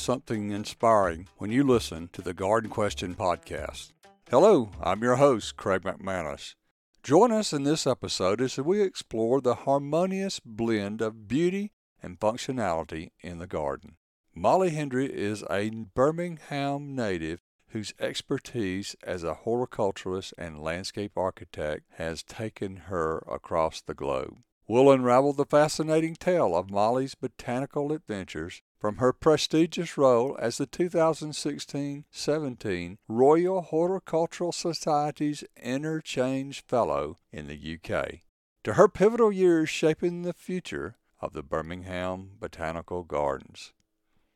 something inspiring when you listen to the Garden Question podcast. Hello, I'm your host, Craig McManus. Join us in this episode as we explore the harmonious blend of beauty and functionality in the garden. Molly Hendry is a Birmingham native whose expertise as a horticulturist and landscape architect has taken her across the globe. We'll unravel the fascinating tale of Molly's botanical adventures from her prestigious role as the 2016-17 Royal Horticultural Society's Interchange Fellow in the UK to her pivotal years shaping the future of the Birmingham Botanical Gardens.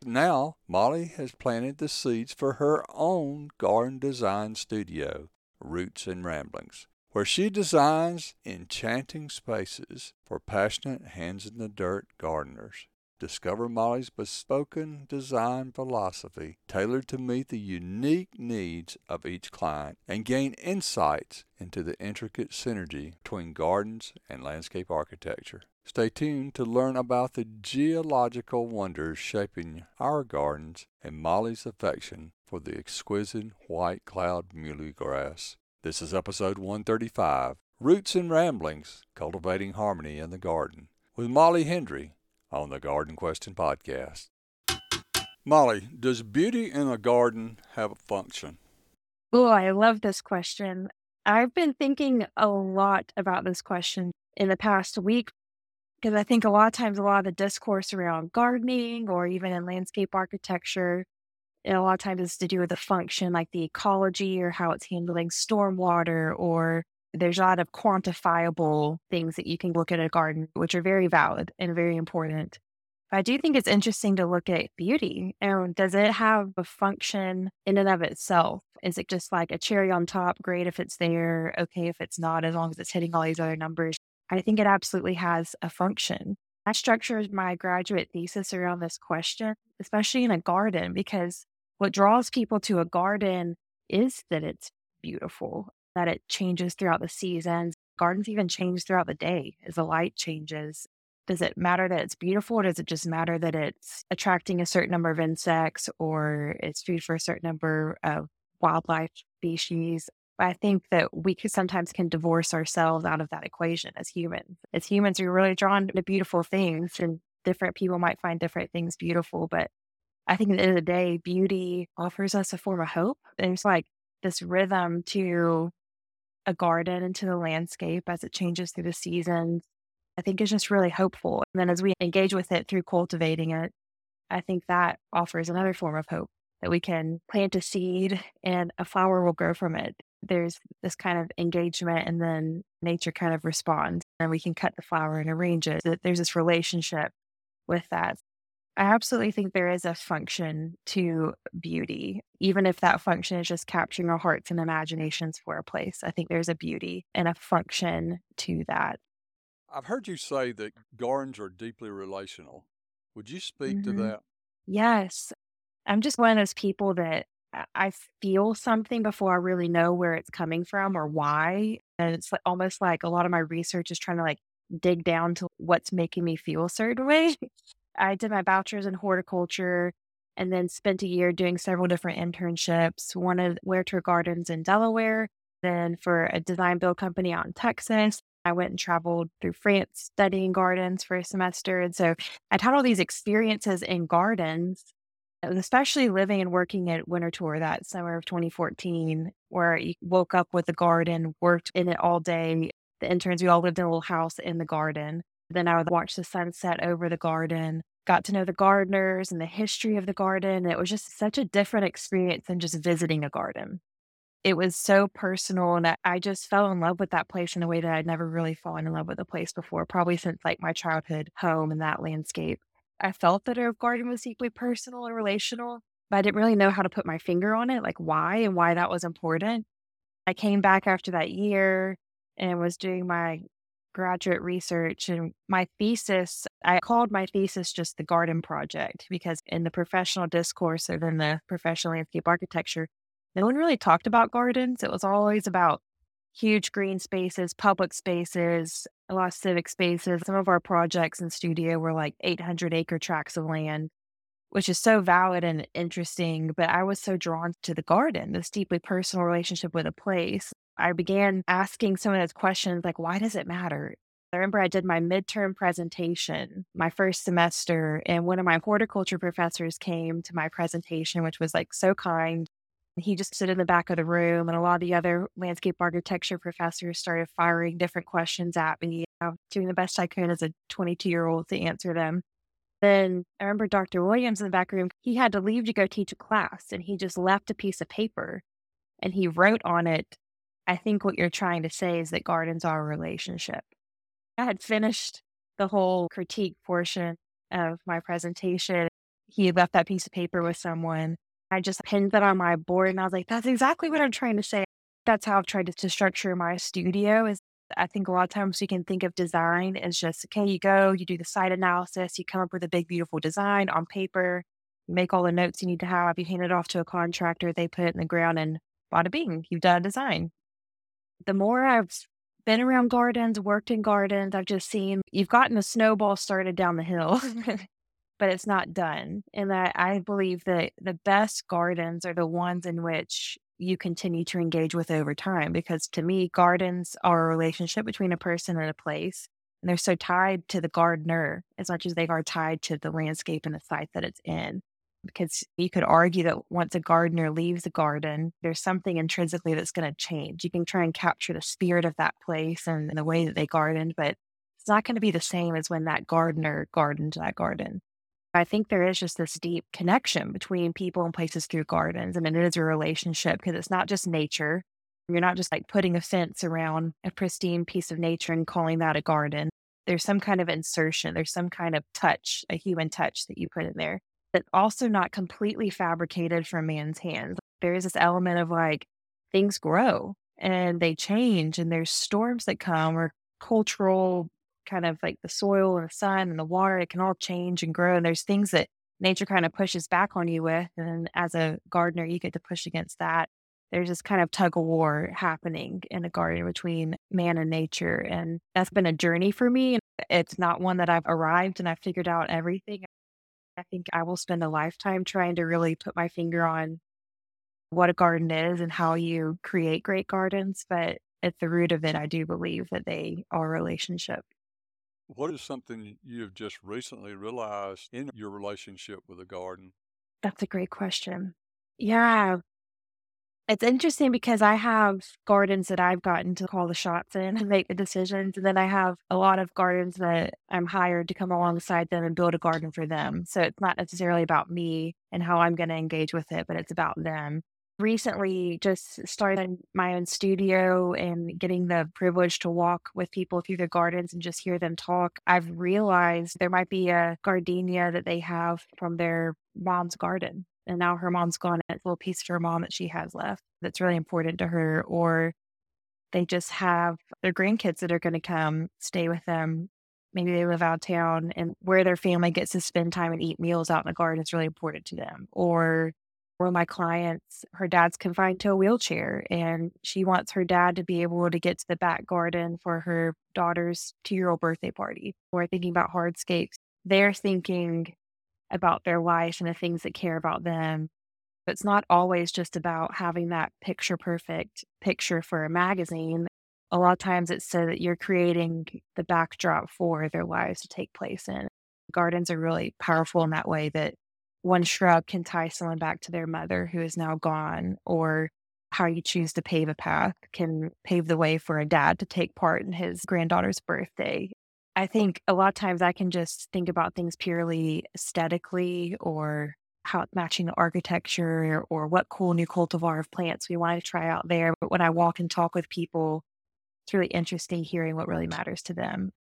Now, Molly has planted the seeds for her own garden design studio, Roots and Ramblings, where she designs enchanting spaces for passionate hands in the dirt gardeners. Discover Molly's bespoken design philosophy tailored to meet the unique needs of each client and gain insights into the intricate synergy between gardens and landscape architecture. Stay tuned to learn about the geological wonders shaping our gardens and Molly's affection for the exquisite white cloud muhly grass. This is episode 135 Roots and Ramblings Cultivating Harmony in the Garden with Molly Hendry on the Garden Question podcast. Molly, does beauty in a garden have a function? Oh, I love this question. I've been thinking a lot about this question in the past week because I think a lot of times, a lot of the discourse around gardening or even in landscape architecture, a lot of times it's to do with the function, like the ecology or how it's handling stormwater or there's a lot of quantifiable things that you can look at a garden, which are very valid and very important. But I do think it's interesting to look at beauty. And does it have a function in and of itself? Is it just like a cherry on top? Great if it's there. Okay if it's not, as long as it's hitting all these other numbers. I think it absolutely has a function. I structured my graduate thesis around this question, especially in a garden, because what draws people to a garden is that it's beautiful that it changes throughout the seasons. Gardens even change throughout the day as the light changes. Does it matter that it's beautiful, or does it just matter that it's attracting a certain number of insects or it's food for a certain number of wildlife species? I think that we sometimes can divorce ourselves out of that equation as humans. As humans, we're really drawn to beautiful things, and different people might find different things beautiful. But I think at the end of the day, beauty offers us a form of hope. There's like this rhythm to a garden and to the landscape as it changes through the seasons, I think is just really hopeful. And then as we engage with it through cultivating it, I think that offers another form of hope that we can plant a seed and a flower will grow from it. There's this kind of engagement and then nature kind of responds and we can cut the flower and arrange it. There's this relationship with that. I absolutely think there is a function to beauty, even if that function is just capturing our hearts and imaginations for a place. I think there's a beauty and a function to that. I've heard you say that gardens are deeply relational. Would you speak mm-hmm. to that? Yes. I'm just one of those people that I feel something before I really know where it's coming from or why. And it's like, almost like a lot of my research is trying to like dig down to what's making me feel a certain way. I did my bachelor's in horticulture and then spent a year doing several different internships. One at Winterthur Gardens in Delaware, then for a design build company out in Texas. I went and traveled through France studying gardens for a semester. And so I'd had all these experiences in gardens, especially living and working at Winterthur that summer of 2014, where you woke up with a garden, worked in it all day. The interns, we all lived in a little house in the garden. Then I would watch the sunset over the garden, got to know the gardeners and the history of the garden. It was just such a different experience than just visiting a garden. It was so personal, and I just fell in love with that place in a way that I'd never really fallen in love with a place before, probably since like my childhood home and that landscape. I felt that a garden was deeply personal and relational, but I didn't really know how to put my finger on it, like why and why that was important. I came back after that year and was doing my graduate research and my thesis, I called my thesis just the garden project because in the professional discourse or in the professional landscape architecture, no one really talked about gardens. It was always about huge green spaces, public spaces, a lot of civic spaces. Some of our projects in studio were like 800 acre tracts of land, which is so valid and interesting. But I was so drawn to the garden, this deeply personal relationship with a place. I began asking some of those questions like, why does it matter? I remember I did my midterm presentation my first semester, and one of my horticulture professors came to my presentation, which was like so kind. He just stood in the back of the room, and a lot of the other landscape architecture professors started firing different questions at me, doing the best I could as a 22 year old to answer them. Then I remember Dr. Williams in the back room, he had to leave to go teach a class, and he just left a piece of paper and he wrote on it I think what you're trying to say is that gardens are a relationship. I had finished the whole critique portion of my presentation. He left that piece of paper with someone. I just pinned that on my board and I was like, that's exactly what I'm trying to say. That's how I've tried to, to structure my studio is I think a lot of times we can think of design as just, okay, you go, you do the site analysis, you come up with a big, beautiful design on paper, you make all the notes you need to have, you hand it off to a contractor, they put it in the ground and bada bing, you've done a design the more I've been around gardens, worked in gardens, I've just seen you've gotten a snowball started down the hill, but it's not done. And that I believe that the best gardens are the ones in which you continue to engage with over time. Because to me, gardens are a relationship between a person and a place. And they're so tied to the gardener as much as they are tied to the landscape and the site that it's in because you could argue that once a gardener leaves a garden, there's something intrinsically that's going to change. You can try and capture the spirit of that place and, the way that they gardened, but it's not going to be the same as when that gardener gardened that garden. I think there is just this deep connection between people and places through gardens. I mean, it is a relationship because it's not just nature. You're not just like putting a fence around a pristine piece of nature and calling that a garden. There's some kind of insertion, there's some kind of touch, a human touch that you put in there but also not completely fabricated from man's hands. There is this element of like things grow and they change, and there's storms that come or cultural kind of like the soil and the sun and the water, it can all change and grow. And there's things that nature kind of pushes back on you with. And as a gardener, you get to push against that. There's this kind of tug of war happening in a garden between man and nature. And that's been a journey for me. It's not one that I've arrived and I've figured out everything. I think I will spend a lifetime trying to really put my finger on what a garden is and how you create great gardens. But at the root of it, I do believe that they are relationship. What is something you have just recently realized in your relationship with a garden? That's a great question. Yeah, it's interesting because I have gardens that I've gotten to call the shots in and make the decisions. And then I have a lot of gardens that I'm hired to come alongside them and build a garden for them. So it's not necessarily about me and how I'm going to engage with it, but it's about them. Recently, just started my own studio and getting the privilege to walk with people through the gardens and just hear them talk. I've realized there might be a gardenia that they have from their mom's garden and now her mom's gone. It's a little piece of her mom that she has left that's really important to her. Or they just have their grandkids that are going to come stay with them. Maybe they live out of town and where their family gets to spend time and eat meals out in the garden is really important to them. Or one of my clients, her dad's confined to a wheelchair and she wants her dad to be able to get to the back garden for her daughter's two year old birthday party. Or thinking about hardscapes. They're thinking about their life and the things that care about them. It's not always just about having that picture perfect picture for a magazine. A lot of times it's so that you're creating the backdrop for their lives to take place in. Gardens are really powerful in that way that one shrub can tie someone back to their mother who is now gone, or how you choose to pave a path can pave the way for a dad to take part in his granddaughter's birthday I think a lot of times I can just think about things purely aesthetically or how it's matching the architecture or what cool new cultivar of plants we want to try out there. But when I walk and talk with people, it's really interesting hearing what really matters to them.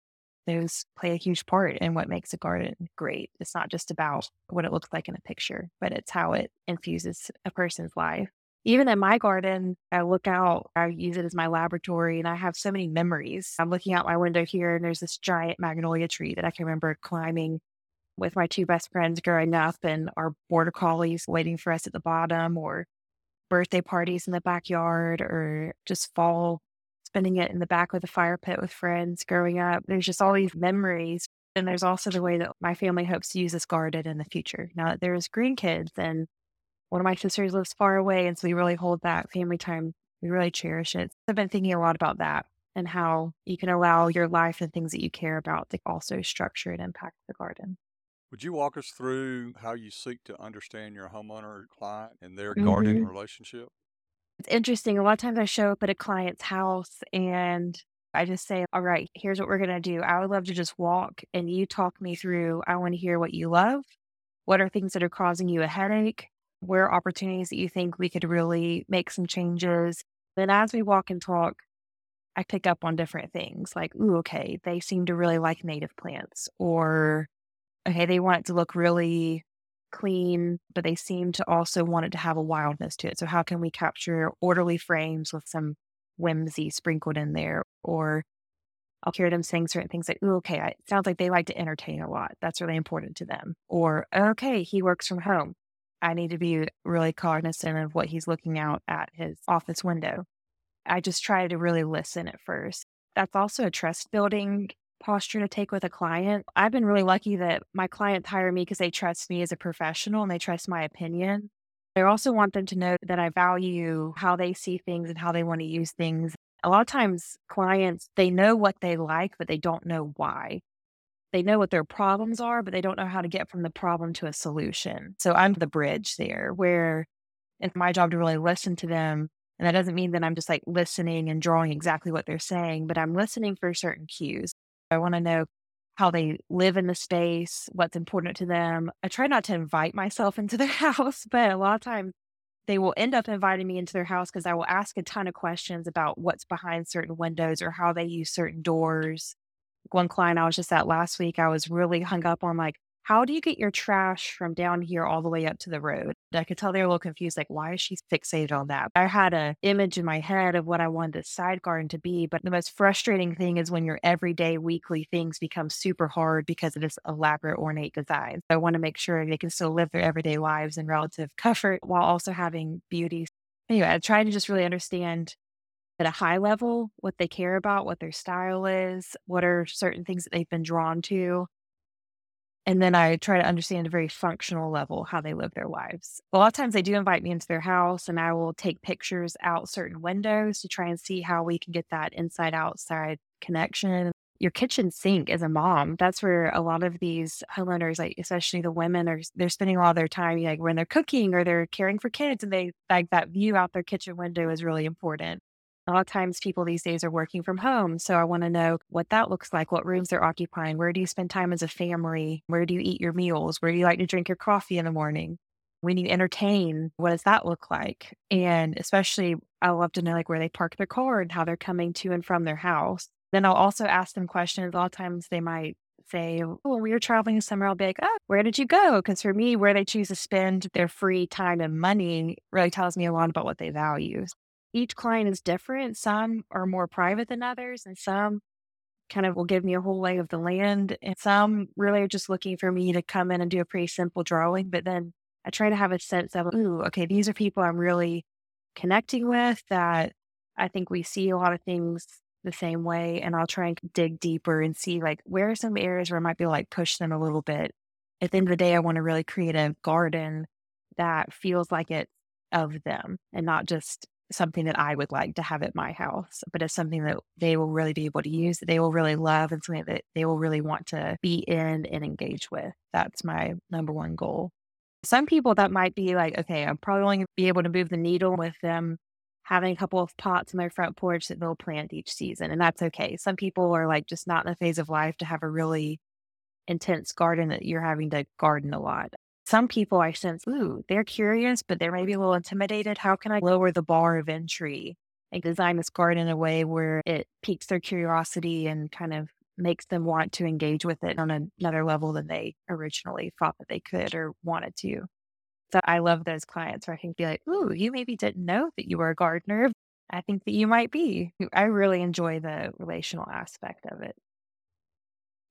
Those play a huge part in what makes a garden great. It's not just about what it looks like in a picture, but it's how it infuses a person's life. Even in my garden, I look out, I use it as my laboratory, and I have so many memories. I'm looking out my window here, and there's this giant magnolia tree that I can remember climbing with my two best friends growing up, and our border collies waiting for us at the bottom, or birthday parties in the backyard, or just fall spending it in the back of the fire pit with friends growing up. There's just all these memories. And there's also the way that my family hopes to use this garden in the future. Now that there's grandkids and one of my sisters lives far away. And so we really hold that family time. We really cherish it. I've been thinking a lot about that and how you can allow your life and things that you care about to also structure and impact the garden. Would you walk us through how you seek to understand your homeowner client and their mm-hmm. gardening relationship? It's interesting. A lot of times I show up at a client's house and I just say, All right, here's what we're going to do. I would love to just walk and you talk me through. I want to hear what you love. What are things that are causing you a headache? where opportunities that you think we could really make some changes. Then as we walk and talk, I pick up on different things like, ooh, okay, they seem to really like native plants, or okay, they want it to look really clean, but they seem to also want it to have a wildness to it. So, how can we capture orderly frames with some whimsy sprinkled in there? Or I'll hear them saying certain things like, ooh, okay, it sounds like they like to entertain a lot. That's really important to them. Or, okay, he works from home. I need to be really cognizant of what he's looking out at his office window. I just try to really listen at first. That's also a trust building posture to take with a client. I've been really lucky that my clients hire me because they trust me as a professional and they trust my opinion. I also want them to know that I value how they see things and how they want to use things. A lot of times, clients, they know what they like, but they don't know why they know what their problems are, but they don't know how to get from the problem to a solution. So I'm the bridge there where it's my job to really listen to them. And that doesn't mean that I'm just like listening and drawing exactly what they're saying, but I'm listening for certain cues. I want to know how they live in the space, what's important to them. I try not to invite myself into their house, but a lot of times they will end up inviting me into their house because I will ask a ton of questions about what's behind certain windows or how they use certain doors one client I was just at last week, I was really hung up on like, how do you get your trash from down here all the way up to the road? I could tell they were a little confused, like, why is she fixated on that? I had an image in my head of what I wanted the side garden to be, but the most frustrating thing is when your everyday, weekly things become super hard because of this elaborate, ornate design. I want to make sure they can still live their everyday lives in relative comfort while also having beauty. Anyway, I tried to just really understand at a high level what they care about, what their style is, what are certain things that they've been drawn to. And then I try to understand a very functional level how they live their lives. A lot of times they do invite me into their house and I will take pictures out certain windows to try and see how we can get that inside outside connection. Your kitchen sink as a mom, that's where a lot of these homeowners, like especially the women, are they're spending a lot of their time like when they're cooking or they're caring for kids and they like that view out their kitchen window is really important. A lot of times people these days are working from home. So I want to know what that looks like, what rooms they're occupying, where do you spend time as a family, where do you eat your meals, where do you like to drink your coffee in the morning? When you entertain, what does that look like? And especially, I love to know like where they park their car and how they're coming to and from their house. Then I'll also ask them questions. A lot of times they might say, oh, when we were traveling somewhere, I'll be like, oh, where did you go? Because for me, where they choose to spend their free time and money really tells me a lot about what they value each client is different. Some are more private than others, and some kind of will give me a whole lay of the land. And some really are just looking for me to come in and do a pretty simple drawing. But then I try to have a sense of, ooh, okay, these are people I'm really connecting with that I think we see a lot of things the same way. And I'll try and dig deeper and see like where are some areas where I might be like push them a little bit. At the end of the day, I want to really create a garden that feels like it's of them and not just something that I would like to have at my house, but it's something that they will really be able to use, that they will really love, and something that they will really want to be in and engage with. That's my number one goal. Some people that might be like, okay, I'm probably only going to be able to move the needle with them having a couple of pots in my front porch that they'll plant each season, and that's okay. Some people are like just not in the phase of life to have a really intense garden that you're having to garden a lot some people I sense, ooh, they're curious, but they're maybe a little intimidated. How can I lower the bar of entry and design this garden in a way where it piques their curiosity and kind of makes them want to engage with it on another level than they originally thought that they could or wanted to. So I love those clients where I can be like, ooh, you maybe didn't know that you were a gardener. I think that you might be. I really enjoy the relational aspect of it.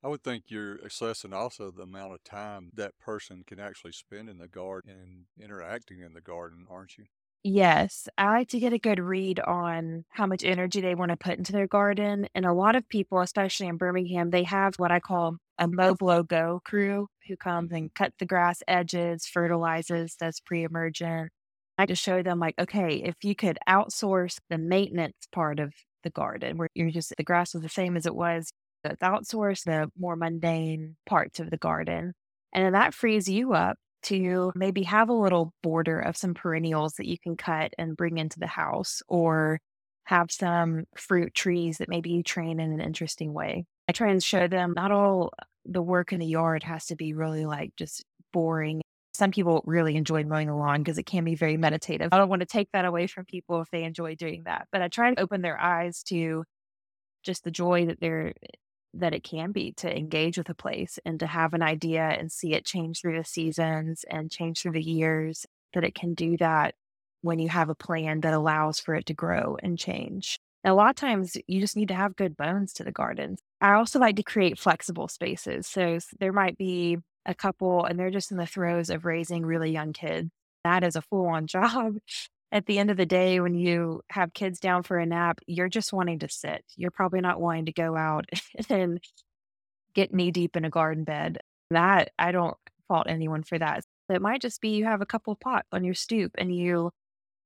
I would think you're assessing also the amount of time that person can actually spend in the garden and interacting in the garden, aren't you? Yes, I like to get a good read on how much energy they want to put into their garden. And a lot of people, especially in Birmingham, they have what I call a mow blow go crew who comes mm-hmm. and cuts the grass edges, fertilizes, does pre emergent. I just show them, like, okay, if you could outsource the maintenance part of the garden where you're just, the grass was the same as it was, it's outsource the more mundane parts of the garden. And then that frees you up to maybe have a little border of some perennials that you can cut and bring into the house or have some fruit trees that maybe you train in an interesting way. I try and show them not all the work in the yard has to be really like just boring. Some people really enjoy mowing the lawn because it can be very meditative. I don't want to take that away from people if they enjoy doing that, but I try to open their eyes to just the joy that they're that it can be to engage with a place and to have an idea and see it change through the seasons and change through the years, that it can do that when you have a plan that allows for it to grow and change. And a lot of times you just need to have good bones to the garden. I also like to create flexible spaces. So there might be a couple and they're just in the throes of raising really young kids. That is a full on job at the end of the day, when you have kids down for a nap, you're just wanting to sit. You're probably not wanting to go out and get knee deep in a garden bed. That I don't fault anyone for that. It might just be you have a couple pots on your stoop and you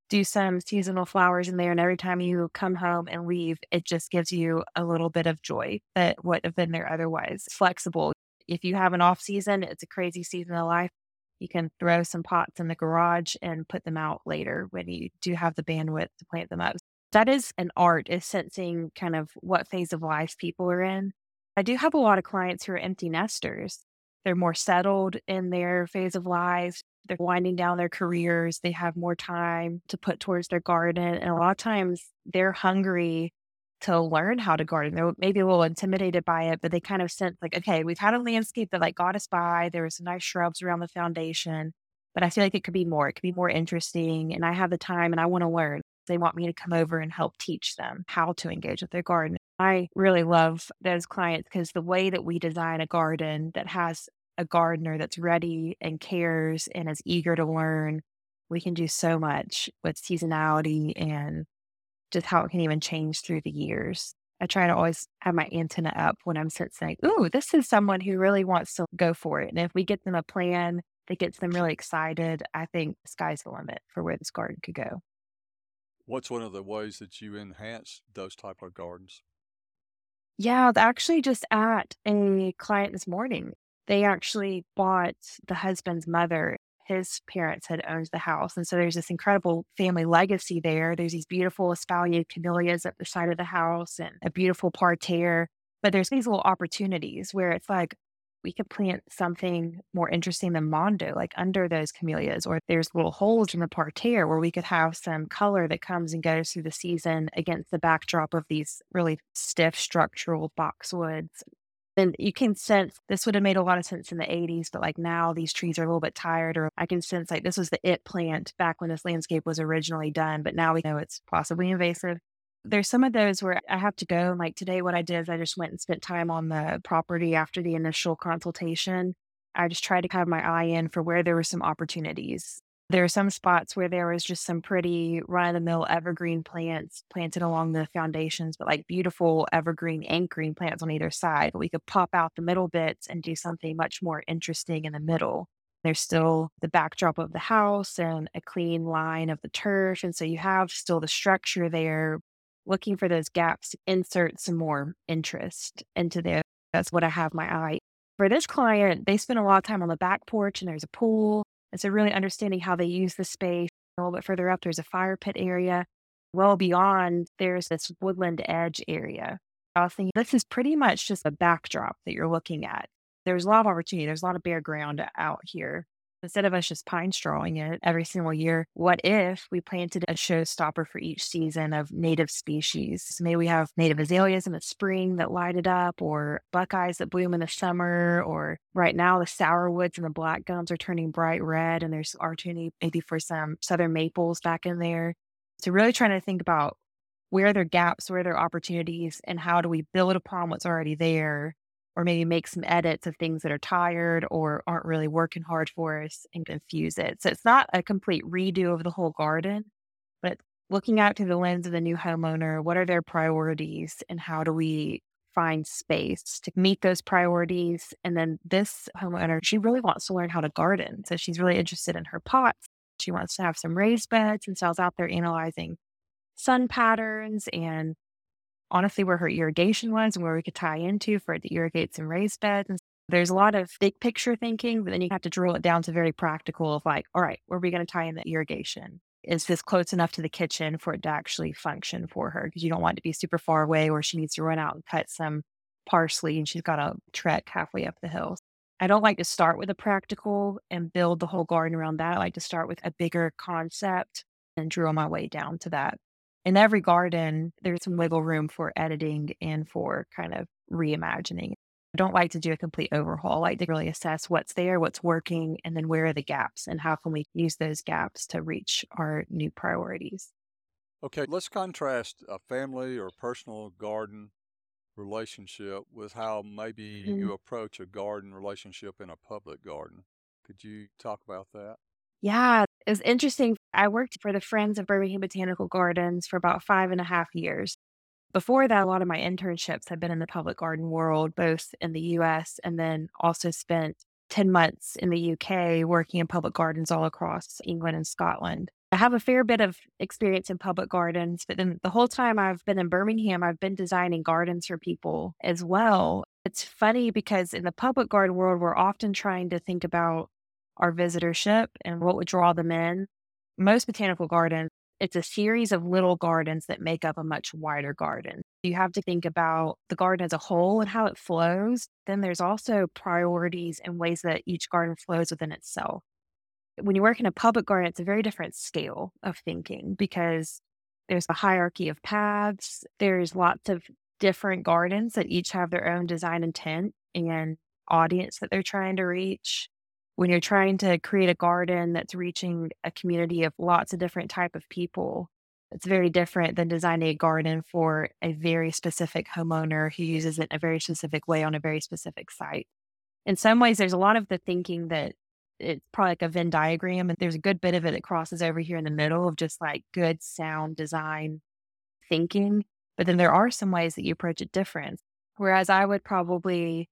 do some seasonal flowers in there. And every time you come home and leave, it just gives you a little bit of joy that would have been there otherwise. Flexible. If you have an off season, it's a crazy season of life. You can throw some pots in the garage and put them out later when you do have the bandwidth to plant them up. That is an art, is sensing kind of what phase of life people are in. I do have a lot of clients who are empty nesters. They're more settled in their phase of life. They're winding down their careers. They have more time to put towards their garden. And a lot of times they're hungry to learn how to garden. They're maybe a little intimidated by it, but they kind of sense like, okay, we've had a landscape that like got us by. There was some nice shrubs around the foundation, but I feel like it could be more. It could be more interesting. And I have the time and I want to learn. They want me to come over and help teach them how to engage with their garden. I really love those clients because the way that we design a garden that has a gardener that's ready and cares and is eager to learn, we can do so much with seasonality and just how it can even change through the years. I try to always have my antenna up when I'm sensing, ooh, this is someone who really wants to go for it. And if we get them a plan that gets them really excited, I think the sky's the limit for where this garden could go. What's one of the ways that you enhance those type of gardens? Yeah, actually just at a client this morning. They actually bought the husband's mother his parents had owned the house. And so there's this incredible family legacy there. There's these beautiful espalier camellias at the side of the house and a beautiful parterre. But there's these little opportunities where it's like we could plant something more interesting than Mondo, like under those camellias, or there's little holes in the parterre where we could have some color that comes and goes through the season against the backdrop of these really stiff structural boxwoods and you can sense this would have made a lot of sense in the 80s, but like now these trees are a little bit tired, or I can sense like this was the it plant back when this landscape was originally done, but now we know it's possibly invasive. There's some of those where I have to go. And Like today, what I did is I just went and spent time on the property after the initial consultation. I just tried to have my eye in for where there were some opportunities. There are some spots where there was just some pretty run of the mill evergreen plants planted along the foundations, but like beautiful evergreen anchoring plants on either side. But we could pop out the middle bits and do something much more interesting in the middle. There's still the backdrop of the house and a clean line of the turf. And so you have still the structure there, looking for those gaps to insert some more interest into there. That's what I have my eye. For this client, they spend a lot of time on the back porch and there's a pool and so, really understanding how they use the space. A little bit further up, there's a fire pit area. Well beyond, there's this woodland edge area. I was thinking this is pretty much just a backdrop that you're looking at. There's a lot of opportunity. There's a lot of bare ground out here. Instead of us just pine strawing it every single year, what if we planted a showstopper for each season of native species? So maybe we have native azaleas in the spring that light it up, or buckeyes that bloom in the summer, or right now the sourwoods and the black gums are turning bright red, and there's opportunity maybe for some southern maples back in there. So, really trying to think about where are there gaps, where are there opportunities, and how do we build upon what's already there or maybe make some edits of things that are tired or aren't really working hard for us and confuse it. So it's not a complete redo of the whole garden, but looking out through the lens of the new homeowner, what are their priorities and how do we find space to meet those priorities? And then this homeowner, she really wants to learn how to garden. So she's really interested in her pots. She wants to have some raised beds and so I was out there analyzing sun patterns and honestly where her irrigation was and where we could tie into for it to irrigate some raised beds. And there's a lot of big picture thinking, but then you have to drill it down to very practical of like, all right, where are we going to tie in the irrigation? Is this close enough to the kitchen for it to actually function for her? Because you don't want it to be super far away where she needs to run out and cut some parsley and she's got to trek halfway up the hill. I don't like to start with a practical and build the whole garden around that. I like to start with a bigger concept and drill my way down to that in every garden, there's some wiggle room for editing and for kind of reimagining. I don't like to do a complete overhaul. I like to really assess what's there, what's working, and then where are the gaps and how can we use those gaps to reach our new priorities. Okay, let's contrast a family or personal garden relationship with how maybe mm-hmm. you approach a garden relationship in a public garden. Could you talk about that? Yeah, it was interesting. I worked for the Friends of Birmingham Botanical Gardens for about five and a half years. Before that, a lot of my internships had been in the public garden world, both in the US and then also spent 10 months in the UK working in public gardens all across England and Scotland. I have a fair bit of experience in public gardens, but then the whole time I've been in Birmingham, I've been designing gardens for people as well. It's funny because in the public garden world, we're often trying to think about our visitorship and what would draw them in. Most botanical gardens, it's a series of little gardens that make up a much wider garden. You have to think about the garden as a whole and how it flows. Then there's also priorities and ways that each garden flows within itself. When you work in a public garden, it's a very different scale of thinking because there's a hierarchy of paths. There's lots of different gardens that each have their own design intent and audience that they're trying to reach when you're trying to create a garden that's reaching a community of lots of different type of people it's very different than designing a garden for a very specific homeowner who uses it in a very specific way on a very specific site. In some ways there's a lot of the thinking that it's probably like a venn diagram and there's a good bit of it that crosses over here in the middle of just like good sound design thinking but then there are some ways that you approach it different. Whereas i would probably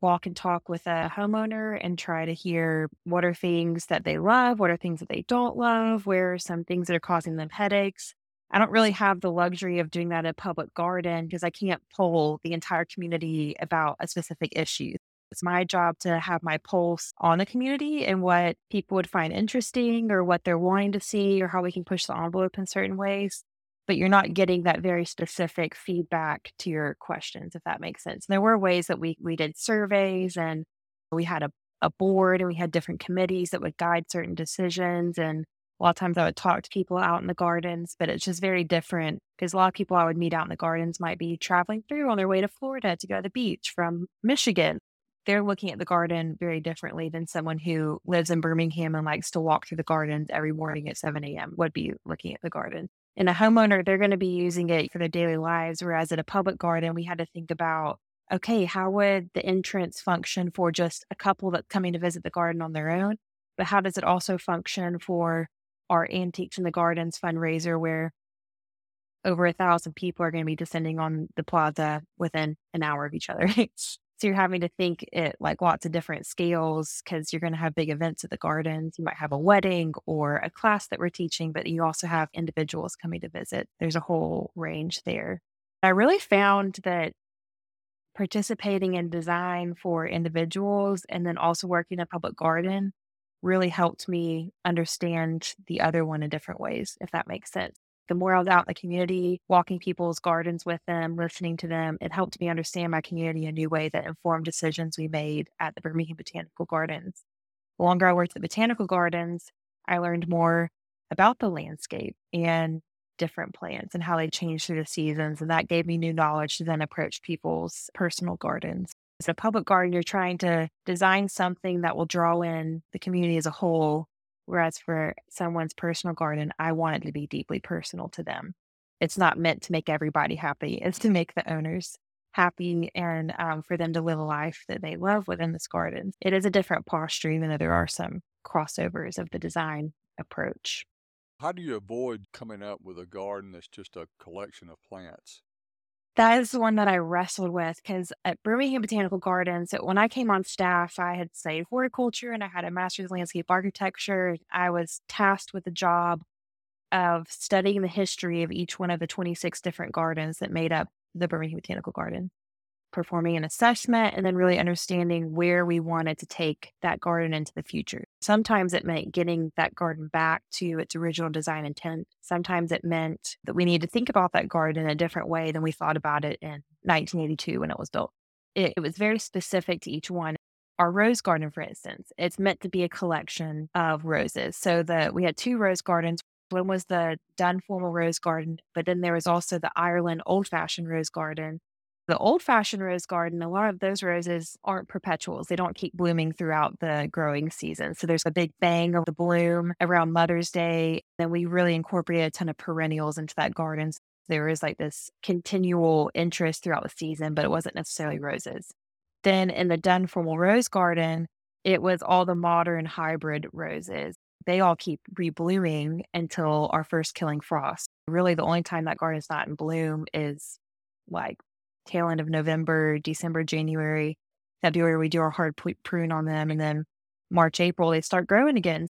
walk and talk with a homeowner and try to hear what are things that they love, what are things that they don't love, where are some things that are causing them headaches. I don't really have the luxury of doing that at a public garden because I can't poll the entire community about a specific issue. It's my job to have my pulse on the community and what people would find interesting or what they're wanting to see or how we can push the envelope in certain ways but you're not getting that very specific feedback to your questions, if that makes sense. And there were ways that we we did surveys and we had a, a board and we had different committees that would guide certain decisions. And a lot of times I would talk to people out in the gardens, but it's just very different because a lot of people I would meet out in the gardens might be traveling through on their way to Florida to go to the beach from Michigan. They're looking at the garden very differently than someone who lives in Birmingham and likes to walk through the gardens every morning at 7 a.m. would be looking at the garden in a homeowner, they're going to be using it for their daily lives. Whereas at a public garden, we had to think about, okay, how would the entrance function for just a couple that's coming to visit the garden on their own? But how does it also function for our Antiques in the Gardens fundraiser, where over a thousand people are going to be descending on the plaza within an hour of each other? So you're having to think it like lots of different scales because you're going to have big events at the gardens. You might have a wedding or a class that we're teaching, but you also have individuals coming to visit. There's a whole range there. I really found that participating in design for individuals and then also working in a public garden really helped me understand the other one in different ways, if that makes sense the more I was out in the community, walking people's gardens with them, listening to them, it helped me understand my community in a new way that informed decisions we made at the Birmingham Botanical Gardens. The longer I worked at botanical gardens, I learned more about the landscape and different plants and how they change through the seasons. And that gave me new knowledge to then approach people's personal gardens. As a public garden, you're trying to design something that will draw in the community as a whole. Whereas for someone's personal garden, I want it to be deeply personal to them. It's not meant to make everybody happy, it's to make the owners happy and um, for them to live a life that they love within this garden. It is a different posture, even though there are some crossovers of the design approach. How do you avoid coming up with a garden that's just a collection of plants? That is the one that I wrestled with because at Birmingham Botanical Gardens, when I came on staff, I had studied horticulture and I had a master's in landscape architecture. I was tasked with the job of studying the history of each one of the 26 different gardens that made up the Birmingham Botanical Garden performing an assessment and then really understanding where we wanted to take that garden into the future. Sometimes it meant getting that garden back to its original design intent. Sometimes it meant that we need to think about that garden in a different way than we thought about it in 1982 when it was built. It, it was very specific to each one. Our rose garden, for instance, it's meant to be a collection of roses. So that we had two rose gardens. One was the Dunn Formal Rose Garden, but then there was also the Ireland Old Fashioned Rose Garden, the old fashioned rose garden, a lot of those roses aren't perpetuals. They don't keep blooming throughout the growing season. So there's a big bang of the bloom around Mother's Day. Then we really incorporated a ton of perennials into that garden. So there is like this continual interest throughout the season, but it wasn't necessarily roses. Then in the Dunn Formal Rose Garden, it was all the modern hybrid roses. They all keep reblooming until our first killing frost. Really, the only time that garden is not in bloom is like tail end of November, December, January, February, we do our hard prune on them. And then March, April, they start growing again.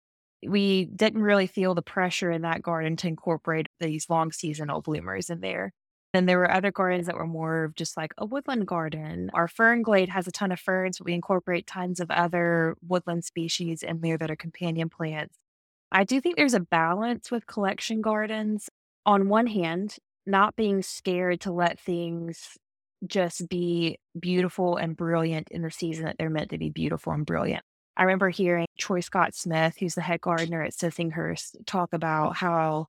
We didn't really feel the pressure in that garden to incorporate these long seasonal bloomers in there. Then there were other gardens that were more of just like a woodland garden. Our fern glade has a ton of ferns, but we incorporate tons of other woodland species in there that are companion plants. I do think there's a balance with collection gardens. On one hand, not being scared to let things just be beautiful and brilliant in the season that they're meant to be beautiful and brilliant. I remember hearing Troy Scott Smith, who's the head gardener at Sissinghurst, talk about how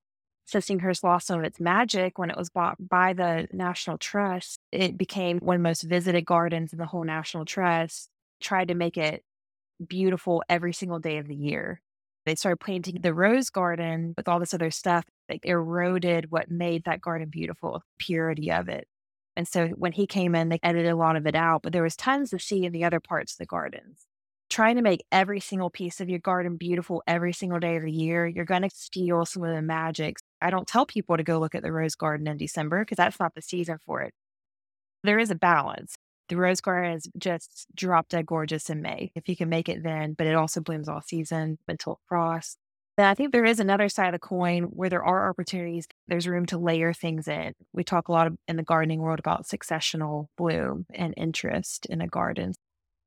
Sissinghurst lost some of its magic when it was bought by the National Trust. It became one of the most visited gardens in the whole National Trust, tried to make it beautiful every single day of the year. They started planting the rose garden with all this other stuff. Like eroded what made that garden beautiful, purity of it. And so when he came in, they edited a lot of it out, but there was tons to see in the other parts of the gardens. Trying to make every single piece of your garden beautiful every single day of the year, you're going to steal some of the magic. I don't tell people to go look at the rose garden in December because that's not the season for it. There is a balance. The rose garden is just drop dead gorgeous in May if you can make it then, but it also blooms all season until frost. Then I think there is another side of the coin where there are opportunities. There's room to layer things in. We talk a lot in the gardening world about successional bloom and interest in a garden.